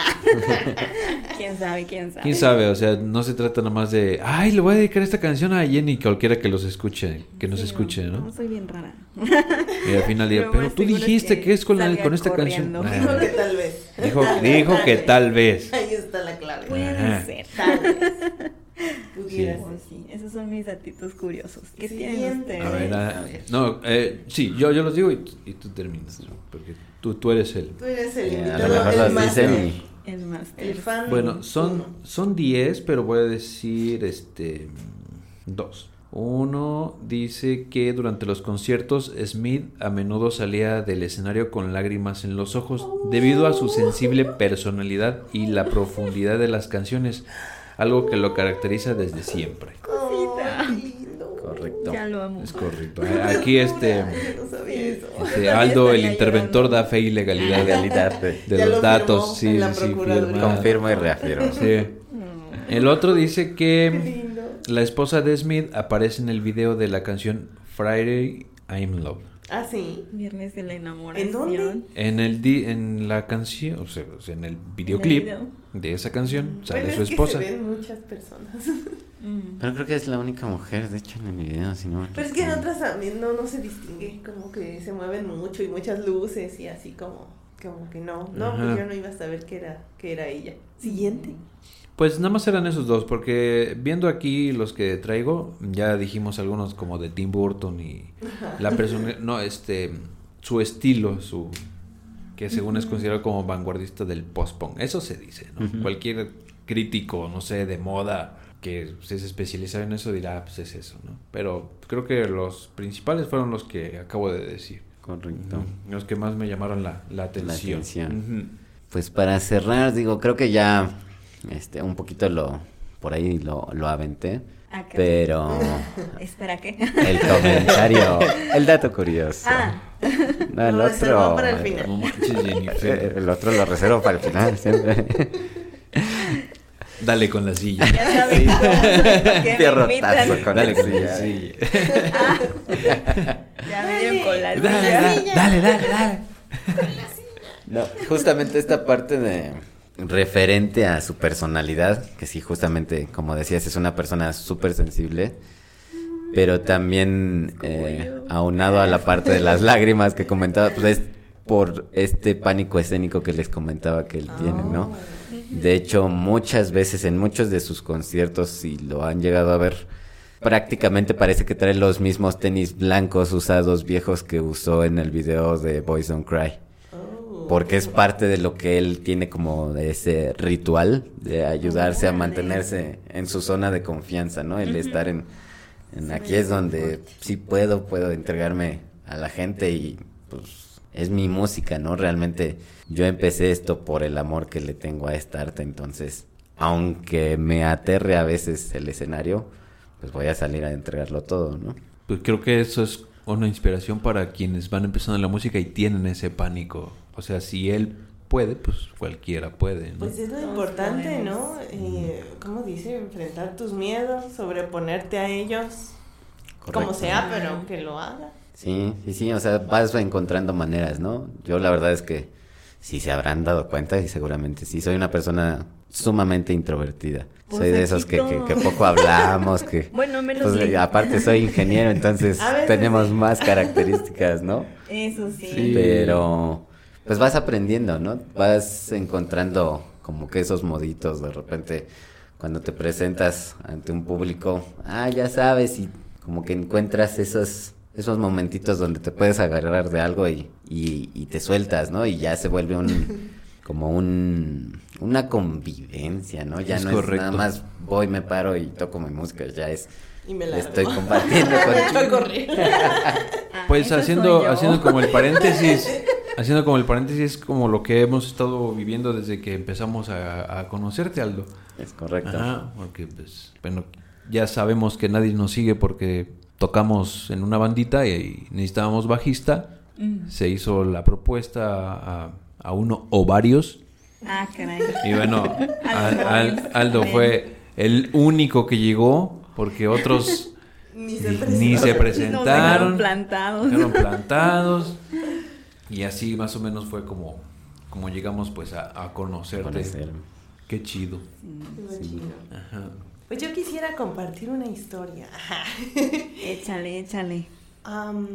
quién sabe, quién sabe. ¿Quién sabe? O sea, no se trata nomás de, ay, le voy a dedicar esta canción a Jenny, cualquiera que los escuche, que nos Sí, escuche, ¿no? No soy bien rara. Y al final Lo pero tú dijiste que que es con, la- con esta canción. corriendo. Ah, Dijo que tal vez. dijo, dijo que tal vez. Ahí está la clave. Puede Ajá. ser. Tal vez. Pudiera Sí. ser. Sí, esos son mis datitos curiosos. ¿Qué tienen ustedes? A ver, A ver. no, eh, sí, yo, yo los digo y, tú- y tú terminas, ¿no? porque tú, tú eres el... Tú eres el Eh, a invitado, lo mejor el máster. y... El máster. El fan. Bueno, son son 10, pero voy a decir este dos. Uno dice que durante los conciertos Smith a menudo salía del escenario con lágrimas en los ojos debido a su sensible personalidad y la profundidad de las canciones, algo que lo caracteriza desde siempre. Cosita. Correcto. Ya lo amo. Es correcto. Aquí este, este Aldo, el interventor, da fe y legalidad de, Legalidad, de- de Ya los lo datos. Sí, sí, firma. Confirmo y reafirmo. Sí. El otro dice Qué que lindo. La esposa de Smith aparece en el video de la canción Friday I'm in Love. Ah, sí. Viernes de la enamoración. ¿En dónde? En el di- en la canción, o sea, en el videoclip video. de esa canción sale Bueno, su es que se ven muchas personas. Mm. Pero creo que es la única mujer, de hecho, en el video, si no me Pero es que en otras también no, no se distingue, como que se mueven mucho y muchas luces y así como, como que no. No, Ajá. pues yo no iba a saber que era, que era ella. Siguiente. Pues nada más eran esos dos, porque viendo aquí los que traigo, ya dijimos algunos como de Tim Burton y la persona, no, este, su estilo, su que según es considerado como vanguardista del post-punk. Eso se dice, ¿no? Cualquier crítico, no sé, de moda que se es especializado en eso dirá, "Ah, pues es eso, ¿no? Pero creo que los principales fueron los que acabo de decir. Correcto. Los que más me llamaron la, la atención. Pues para cerrar, digo, creo que ya este, un poquito lo por ahí lo, lo aventé. Ah, Pero Espera, ¿qué? el comentario, el dato curioso. Ah. No, el Lo otro, para el final. Otro lo reservo para el final siempre. Dale con la silla. Ya sabes cómo soy, ¿por qué me Pierrotazo invitan? con Dale el con la silla. Ya me dieron con la Dale, silla. dale, dale, dale, dale. No, justamente esta parte de referente a su personalidad, que sí, justamente, como decías, es una persona súper sensible, pero también eh, aunado a la parte de las lágrimas que comentaba, pues es por este pánico escénico que les comentaba que él tiene, ¿no? De hecho, muchas veces en muchos de sus conciertos, si lo han llegado a ver, prácticamente parece que trae los mismos tenis blancos usados viejos que usó en el video de Boys Don't Cry. Porque es parte de lo que él tiene como de ese ritual de ayudarse a mantenerse en su zona de confianza, ¿no? El estar en, en aquí es donde sí puedo, puedo entregarme a la gente y pues es mi música, ¿no? Realmente yo empecé esto por el amor que le tengo a esta arte, entonces aunque me aterre a veces el escenario, pues voy a salir a entregarlo todo, ¿no? Pues creo que eso es una inspiración para quienes van empezando en la música y tienen ese pánico. O sea, si él puede, pues cualquiera puede, ¿no? Pues es lo importante, ¿no? Eh, ¿Cómo dice? Enfrentar tus miedos, sobreponerte a ellos, como sea, pero que lo haga. Sí, sí, sí, o sea, vas encontrando maneras, ¿no? Yo la verdad es que sí se habrán dado cuenta y seguramente sí, soy una persona sumamente introvertida. Pues soy de esos que, que, todos. que poco hablamos, que... Bueno, menos pues, aparte soy ingeniero, entonces tenemos sí. más características, ¿no? Eso sí. Sí. Pero pues vas aprendiendo, ¿no? Vas encontrando como que esos moditos de repente cuando te presentas ante un público, ah, ya sabes, y como que encuentras esos esos momentitos donde te puedes agarrar de algo y, y, y te sueltas, ¿no? Y ya se vuelve un como un una convivencia, ¿no? Ya Es no es correcto. nada más voy, me paro y toco mi música, ya es Y me la estoy compartiendo. Ah, Pues haciendo, haciendo como el paréntesis, haciendo como el paréntesis, como lo que hemos estado viviendo desde que empezamos a, a conocerte, Aldo. Es correcto. Ajá, porque pues, bueno, ya sabemos que nadie nos sigue porque tocamos en una bandita y necesitábamos bajista. Mm. Se hizo la propuesta a, a uno o varios. Ah, caray. Y bueno, Al- Aldo fue el único que llegó porque otros Ni se ni presentaron. dejaron plantados. Quedaron plantados. Y así más o menos fue como, como llegamos pues a, a conocerte. Conocer. Qué chido. Estuvo chido. Ajá. Pues yo quisiera compartir una historia. Échale, échale. Am,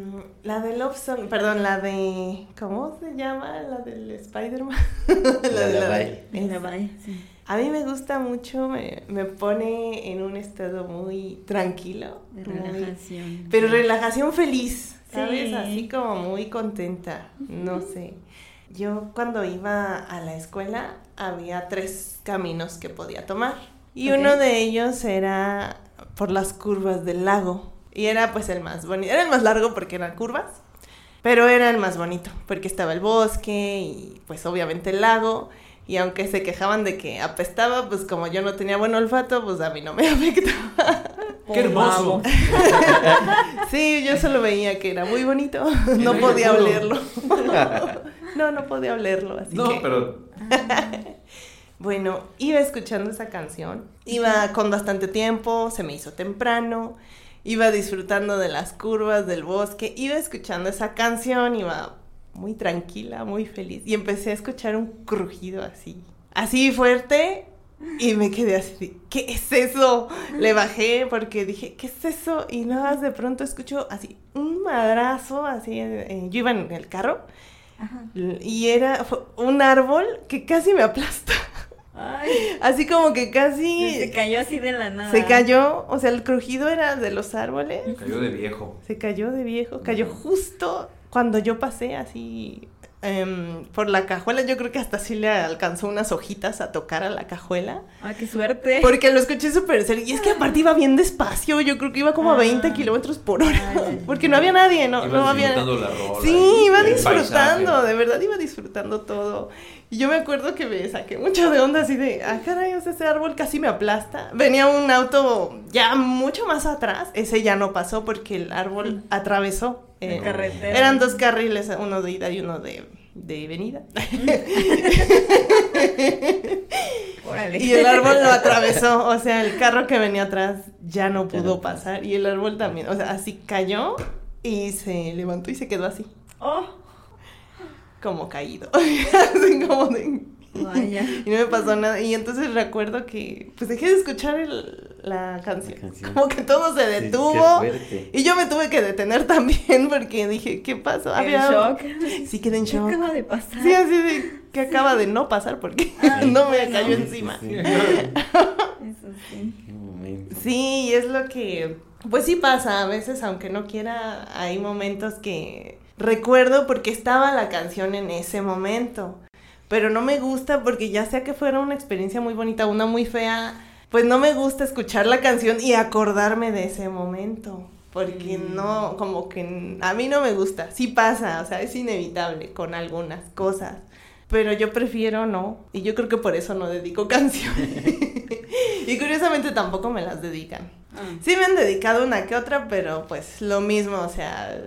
la de Love Song, perdón, la de. ¿Cómo se llama? La del Spider-Man. La de Bye. En la valla, sí. A mí me gusta mucho, me, me pone en un estado muy tranquilo. De muy- relajación. pero relajación feliz, ¿sabes? Sí. Así como muy contenta, no sé. Yo cuando iba a la escuela había tres caminos que podía tomar. Y uno de ellos era por las curvas del lago. Y era pues el más bonito. Era el más largo porque eran curvas. Pero era el más bonito porque estaba el bosque y pues obviamente el lago. Y aunque se quejaban de que apestaba, pues como yo no tenía buen olfato, pues a mí no me afectaba. ¡Qué hermoso! Sí, yo solo veía que era muy bonito. No podía olerlo. No, no podía olerlo, así No, que... pero Bueno, iba escuchando esa canción. Iba con bastante tiempo, se me hizo temprano. Iba disfrutando de las curvas del bosque. Iba escuchando esa canción, iba muy tranquila, muy feliz. Y empecé a escuchar un crujido así. Así fuerte. Y me quedé así, ¿qué es eso? Le bajé porque dije, ¿qué es eso? Y nada más de pronto escucho así un madrazo, así, eh, yo iba en el carro Ajá. y era un árbol que casi me aplasta. Ay, Así como que casi se cayó así de la nada. se cayó, o sea, el crujido era de los árboles. cayó de viejo. Se cayó de viejo, cayó justo cuando yo pasé así em, por la cajuela. Yo creo que hasta sí le alcanzó unas hojitas a tocar a la cajuela. Ay, qué suerte. Porque lo escuché súper serio. Y es que aparte iba bien despacio. Yo creo que iba como a Ah. 20 kilómetros por hora. Ay, Porque no había nadie, no, no había. disfrutando la rola Sí, iba disfrutando, paisaje. de verdad iba disfrutando todo. Y yo me acuerdo que me saqué mucho de onda así de, ah, caray, ese árbol casi me aplasta. Venía un auto ya mucho más atrás, ese ya no pasó porque el árbol atravesó. Eh, carretera. eran dos carriles, uno de ida y uno de, de venida. Órale. Y el árbol lo atravesó, o sea, el carro que venía atrás ya no Ya pudo pasar y el árbol también, o sea, así cayó y se levantó y se quedó así, Oh, como caído, así como de... vaya. Y no me pasó nada. Y entonces recuerdo que pues dejé de escuchar el- la, canción. La canción. Como que todo se detuvo. qué y yo me tuve que detener también porque dije, ¿qué pasó? En Había- shock. Sí, quedé en ¿Qué shock. acaba de pasar? Sí, así de que acaba de no pasar porque Ay, no me bueno. cayó encima. sí, sí. Eso sí. Qué momento. Sí, y es lo que, pues sí pasa, a veces aunque no quiera, hay momentos que recuerdo porque estaba la canción en ese momento, pero no me gusta porque ya sea que fuera una experiencia muy bonita, una muy fea, pues no me gusta escuchar la canción y acordarme de ese momento. Porque no, como que a mí no me gusta. Sí pasa, o sea, es inevitable con algunas cosas. Pero yo prefiero no. Y yo creo que por eso no dedico canciones. y curiosamente tampoco me las dedican. Ah. Sí me han dedicado una que otra, pero pues lo mismo, o sea,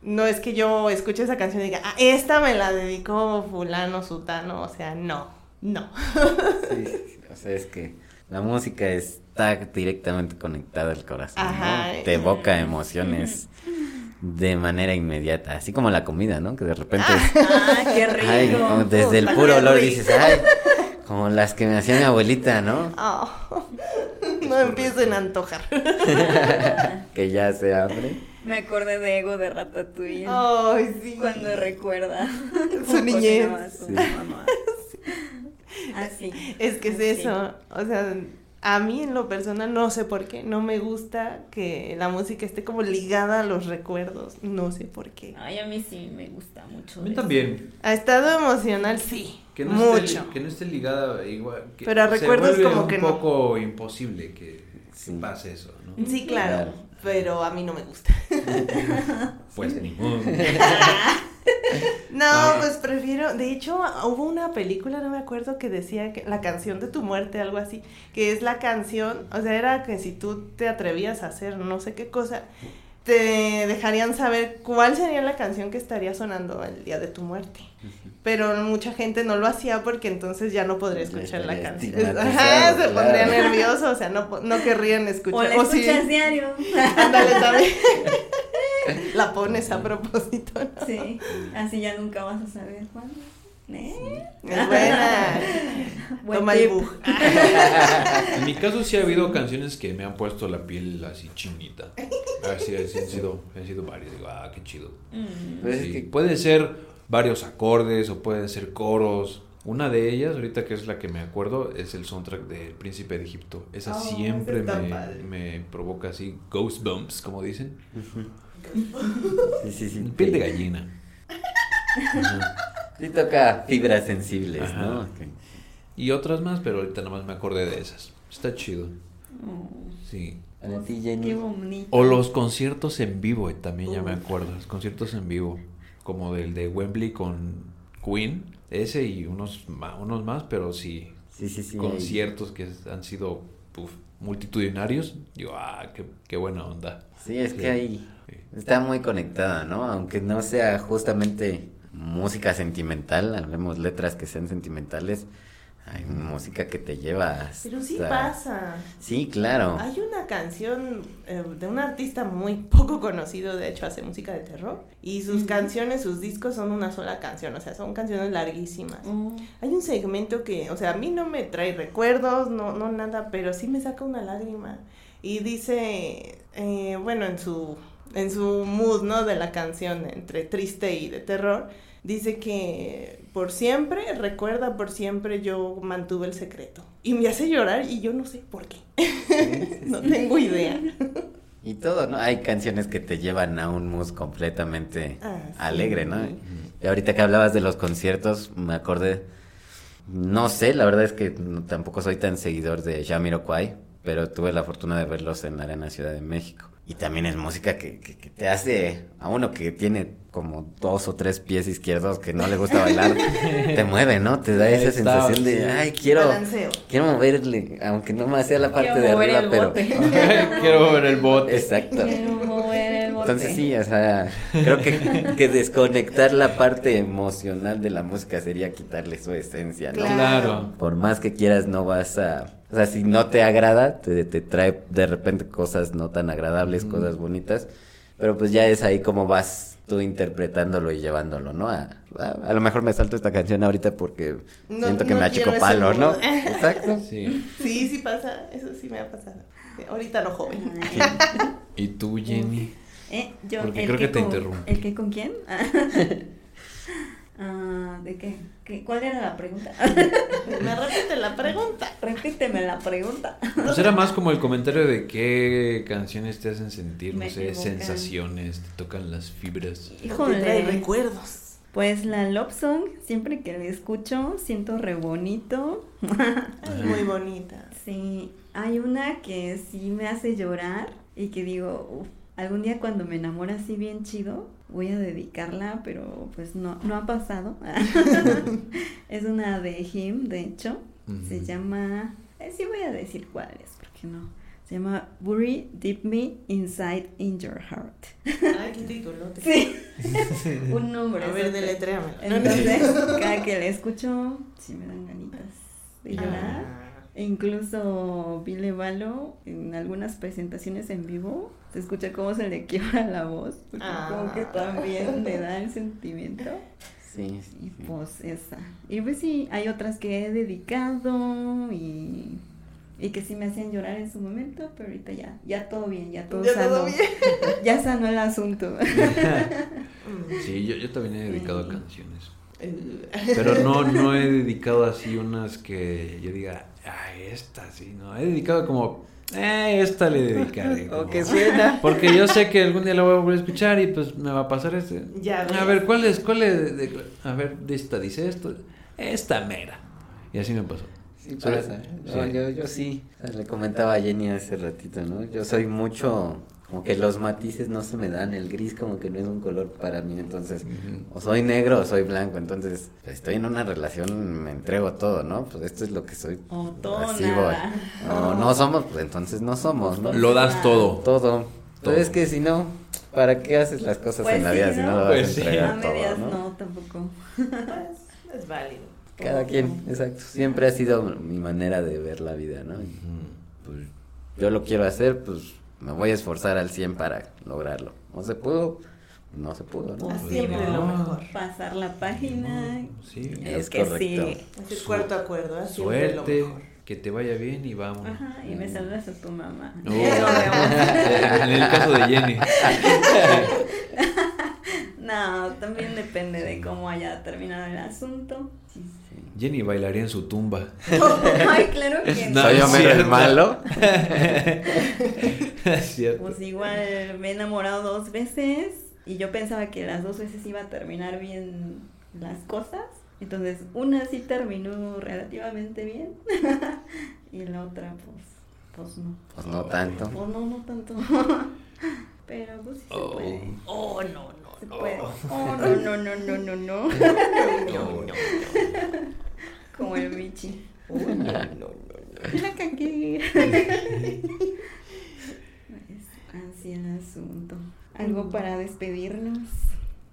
no es que yo escuche esa canción y diga, ah, esta me la dedicó fulano, sutano, o sea, no, no. Sí, sí, o sea, es que la música está directamente conectada al corazón, Ajá. ¿no? Te evoca emociones de manera inmediata, así como la comida, ¿no? Que de repente, Ah, qué rico. ay, desde el puro olor rico. dices, ay, como las que me hacía mi abuelita, ¿no? Oh, no empiecen a antojar. Que ya se abre. Me acordé de Ego de Ratatouille. Ay, sí. Cuando recuerda Su niñez. su Sí. Así. Es que es así. eso, o sea, a mí en lo personal no sé por qué, no me gusta que la música esté como ligada a los recuerdos, no sé por qué. Ay, a mí sí me gusta mucho. A mí eso. también. A estado emocional sí, Que no, mucho. Esté, que no esté ligada igual. Que Pero a recuerdos como un que no. poco imposible que, que Sí. pase eso, ¿no? Sí, claro, Claro. pero a mí no me gusta. Pues ni modo. No, Ah. pues prefiero, de hecho hubo una película, no me acuerdo, que decía que la canción de tu muerte, algo así, que es la canción, o sea, era que si tú te atrevías a hacer no sé qué cosa, te dejarían saber cuál sería la canción que estaría sonando el día de tu muerte. Pero mucha gente no lo hacía porque entonces ya no podría escuchar la canción. Ajá, se claro. pondría nervioso, o sea, no, no querrían O escuchar. la o sí, escuchas diario. ándale también. la pones a propósito. ¿no? Sí. Así ya nunca vas a saber cuándo. ¿Eh? Es buena. Buen Toma el. En mi caso sí ha habido canciones que me han puesto la piel así chinita. Así, así han sido, han sido varias. Digo, ah, qué chido. Mm. Pues es Sí, que- Pueden ser varios acordes o pueden ser coros. Una de ellas, ahorita que es la que me acuerdo, es el soundtrack del Príncipe de Egipto. Esa Oh, siempre me, me provoca así ghost bumps, como dicen. Sí, sí, sí. Piel de gallina. Sí toca fibras sensibles, Ajá. ¿no? Y otras más, pero ahorita nada más me acordé de esas. Está chido. Oh, Sí. Ti, Jenny. bonito. O los conciertos en vivo, eh, también ya me acuerdo. Los conciertos en vivo. Como del de Wembley con Queen. Ese y unos, ma- unos más, pero sí. Sí, sí, sí. conciertos que han sido uf, multitudinarios. Digo, ah, qué, qué buena onda. Sí, es Sí. que ahí Sí. Está muy conectada, ¿no? Aunque no sea justamente música sentimental, hablemos letras que sean sentimentales, hay música que te lleva. Pero sí pasa. Sí, claro. Hay una canción eh, de un artista muy poco conocido, de hecho hace música de terror, y sus Ujú. canciones, sus discos son una sola canción, o sea, son canciones larguísimas. Oh, Hay un segmento que, o sea, a mí no me trae recuerdos, no, no nada, pero sí me saca una lágrima. Y dice, eh, bueno, en su, en su mood, ¿no? De la canción, entre triste y de terror, dice que por siempre, recuerda, por siempre yo mantuve el secreto. Y me hace llorar y yo no sé por qué. no tengo idea. Y todo, ¿no? Hay canciones que te llevan a un mood completamente Ah, sí. alegre, ¿no? Y ahorita que hablabas de los conciertos, me acordé, no sé, la verdad es que tampoco soy tan seguidor de Jamiroquai, pero tuve la fortuna de verlos en la Arena Ciudad de México. Y también es música que, que, que te hace a uno que tiene como dos o tres pies izquierdos que no le gusta bailar, te mueve, ¿no? Te da esa Está, sensación de, ay, quiero, Balanceo. quiero moverle, aunque no más sea la parte Quiero de mover arriba, el pero... Quiero ver el bote. Exacto. Quiero mover el bote. Entonces sí, o sea, creo que, que desconectar la parte emocional de la música sería quitarle su esencia, ¿no? Claro. Claro. Por más que quieras, no vas a... O sea, si no te agrada, te, te trae de repente cosas no tan agradables, cosas bonitas, pero pues ya es ahí como vas tú interpretándolo y llevándolo, ¿no? A, a, a lo mejor me salto esta canción ahorita porque No- siento que no me achico quiero ese palo, ¿no? Exacto. Sí. Sí, sí pasa, eso sí me ha pasado. Ahorita no joven. ¿Y tú, Jenny? Eh, yo, Porque el creo que te con- interrumpo. ¿El que con quién? Ah, ¿De qué? ¿Qué? ¿Cuál era la pregunta? Me repite la pregunta. Repíteme la pregunta. Pues era más como el comentario de qué canciones te hacen sentir, no Me sé, equivocan. sensaciones, te tocan las fibras. Te trae Híjole. recuerdos. Pues la Love Song, siempre que la escucho, siento re bonito. Es muy bonita. Sí, hay una que sí me hace llorar y que digo, "Uf, algún día cuando me enamore así bien chido, voy a dedicarla, pero pues no, no ha pasado. es una de Him, de hecho. Se llama, eh, sí voy a decir cuál es, porque no. Se llama Bury Deep Me Inside in Your Heart. Ay, qué titulote. Sí, un nombre. A ver, deletréamelo. Entonces, cada que la escucho, sí me dan ganitas de llorar. Ah. E incluso Billy Balo en algunas presentaciones en vivo se escucha cómo se le quiebra la voz, porque Ah. como que también le da el sentimiento. Sí, sí, Y sí. pues esa. Y pues sí, hay otras que he dedicado y, y que sí me hacían llorar en su momento, pero ahorita ya, ya todo bien, ya todo Ya sano. todo bien. Ya sanó el asunto. Sí, yo, yo también he dedicado Sí. canciones. Pero no, no he dedicado así unas que yo diga, ay, esta sí, no. He dedicado como, eh, esta le dedicaré. O como- que suena. Porque yo sé que algún día la voy a volver a escuchar y pues me va a pasar este. Ya A ver, ¿cuál es? ¿Cuál es? de- de- a ver, de esta dice esto. Esta mera. Y así me pasó. Sí pasa. No, sí. yo, yo sí. O Le comentaba a Jenny hace ratito, ¿no? Yo soy mucho, como que los matices no se me dan, el gris como que no es un color para mí, entonces, Ujú. o soy negro o soy blanco, entonces, pues, estoy en una relación, me entrego todo, ¿no? Pues esto es lo que soy. O todo así nada. voy. O no somos, pues entonces no somos, ¿no? Lo das todo. Todo. Todo. Pero es que si no, ¿para qué haces las cosas Pues en la sí, vida si no ¿no? lo vas Pues a sí. entregar medias todo, ¿no? no, tampoco. Pues, es válido. Cada quien, exacto. Siempre ha sido mi manera de ver la vida, ¿no? Y, pues yo lo quiero hacer, pues me voy a esforzar al 100 para lograrlo. No se pudo, no se pudo, ¿no? Siempre no. lo mejor. Pasar la página. Sí. Es que correcto. sí. Es el cuarto acuerdo, ¿eh? lo Suerte, mejor. que te vaya bien y vamos. Ajá, y me saludas a tu mamá. Vemos. en el caso de Jenny. No, también depende de cómo haya terminado el asunto. Jenny bailaría en su tumba. Ay, claro que No, no. ¿Soy Homero el malo? es cierto. Pues igual me he enamorado dos veces y yo pensaba que las dos veces iba a terminar bien las cosas. Entonces, una sí terminó relativamente bien y la otra, pues, pues no. Pues no tanto. Pues no, no tanto. Pero pues sí se Oh. puede. Oh, no, no, Se no. puede. Oh, no, no, no, no, no, no. No, no, Como el Michi. no, no, no, no. La cagué. Pues, así el asunto. ¿Algo para despedirnos?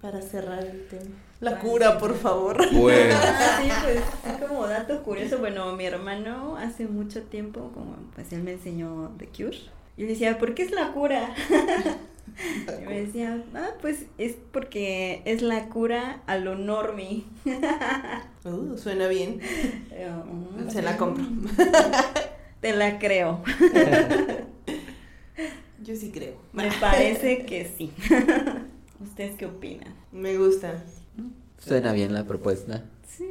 Para cerrar el tema. La cura, por favor. Pues, Ah, sí, pues como dato curioso, bueno, mi hermano hace mucho tiempo, como pues él me enseñó The Cure, y le decía, ¿por qué es la cura? Y me decía, ah, pues es porque es la cura a lo normie. Uh, suena bien. Yo, "Mm, Se la compro. Te la creo. Yo sí creo. Me parece que sí. ¿Ustedes qué opinan? Me gusta. Suena bien la propuesta. Sí.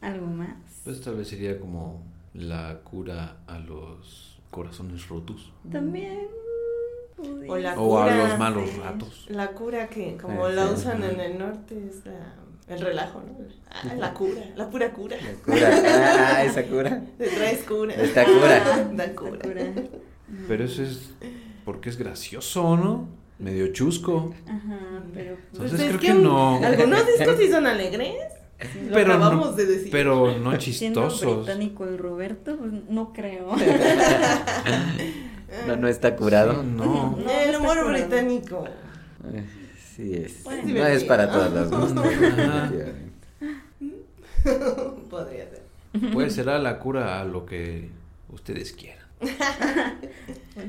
¿Algo más? pues tal vez sería como la cura a los corazones rotos. También. O, la O a cura, los malos sí. ratos. La cura que, como Eh, la sí. usan en el norte, es la, el relajo, ¿no? Ah, la cura, la pura cura. La cura. Ah, esa cura. Te traes cura. Esta cura. Da cura. Cura. Pero eso es porque es gracioso, ¿no? Medio chusco. Ajá, pero... Entonces Pues es creo que que no. Algunos discos sí son alegres. Lo Pero acabamos no, de decir. pero no Siendo chistosos. británico el Roberto, pues, no creo. No, no está curado. No. No, el humor británico. Eh, Sí es. Bueno. no es para todos los gustos. Podría ser. Pues será la cura a lo que ustedes quieran. Pues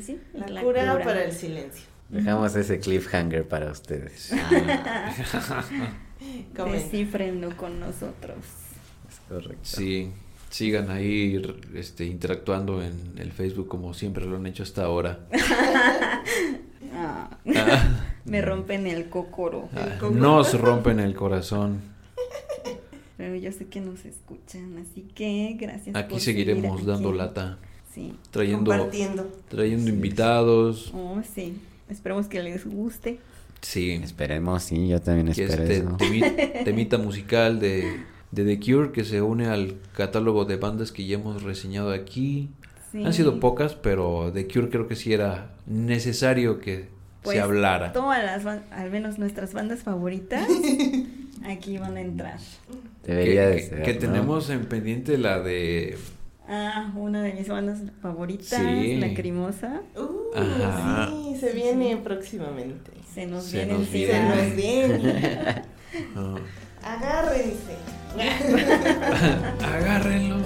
sí, La, cura, para el silencio. Dejamos ese cliffhanger para ustedes. Comenta. Descifrenlo con nosotros. Es correcto. Sí, sigan ahí este, interactuando en el Facebook como siempre lo han hecho hasta ahora. Ah, Ah, me rompen el cocoro. ah, nos rompen el corazón. Pero yo sé que nos escuchan, así que gracias. Aquí por seguiremos seguir dando aquí. lata, Sí. trayendo, Compartiendo. trayendo invitados. Oh, sí. Esperemos que les guste. Sí, Esperemos, sí, yo también que espero este eso. temita musical de, de The Cure que se une al catálogo de bandas que ya hemos reseñado aquí. Sí. Han sido pocas, pero The Cure creo que sí era necesario que Pues, se hablara. Todas las, al menos nuestras bandas favoritas, aquí van a entrar. Debería que, de ser. que ¿no? tenemos en pendiente la de Ah, una de mis bandas favoritas, Sí. Lacrimosa. Uh, Ajá. sí, se viene próximamente. Se nos Se viene nos encima. Se viene. nos viene. Agárrense. agárrenlo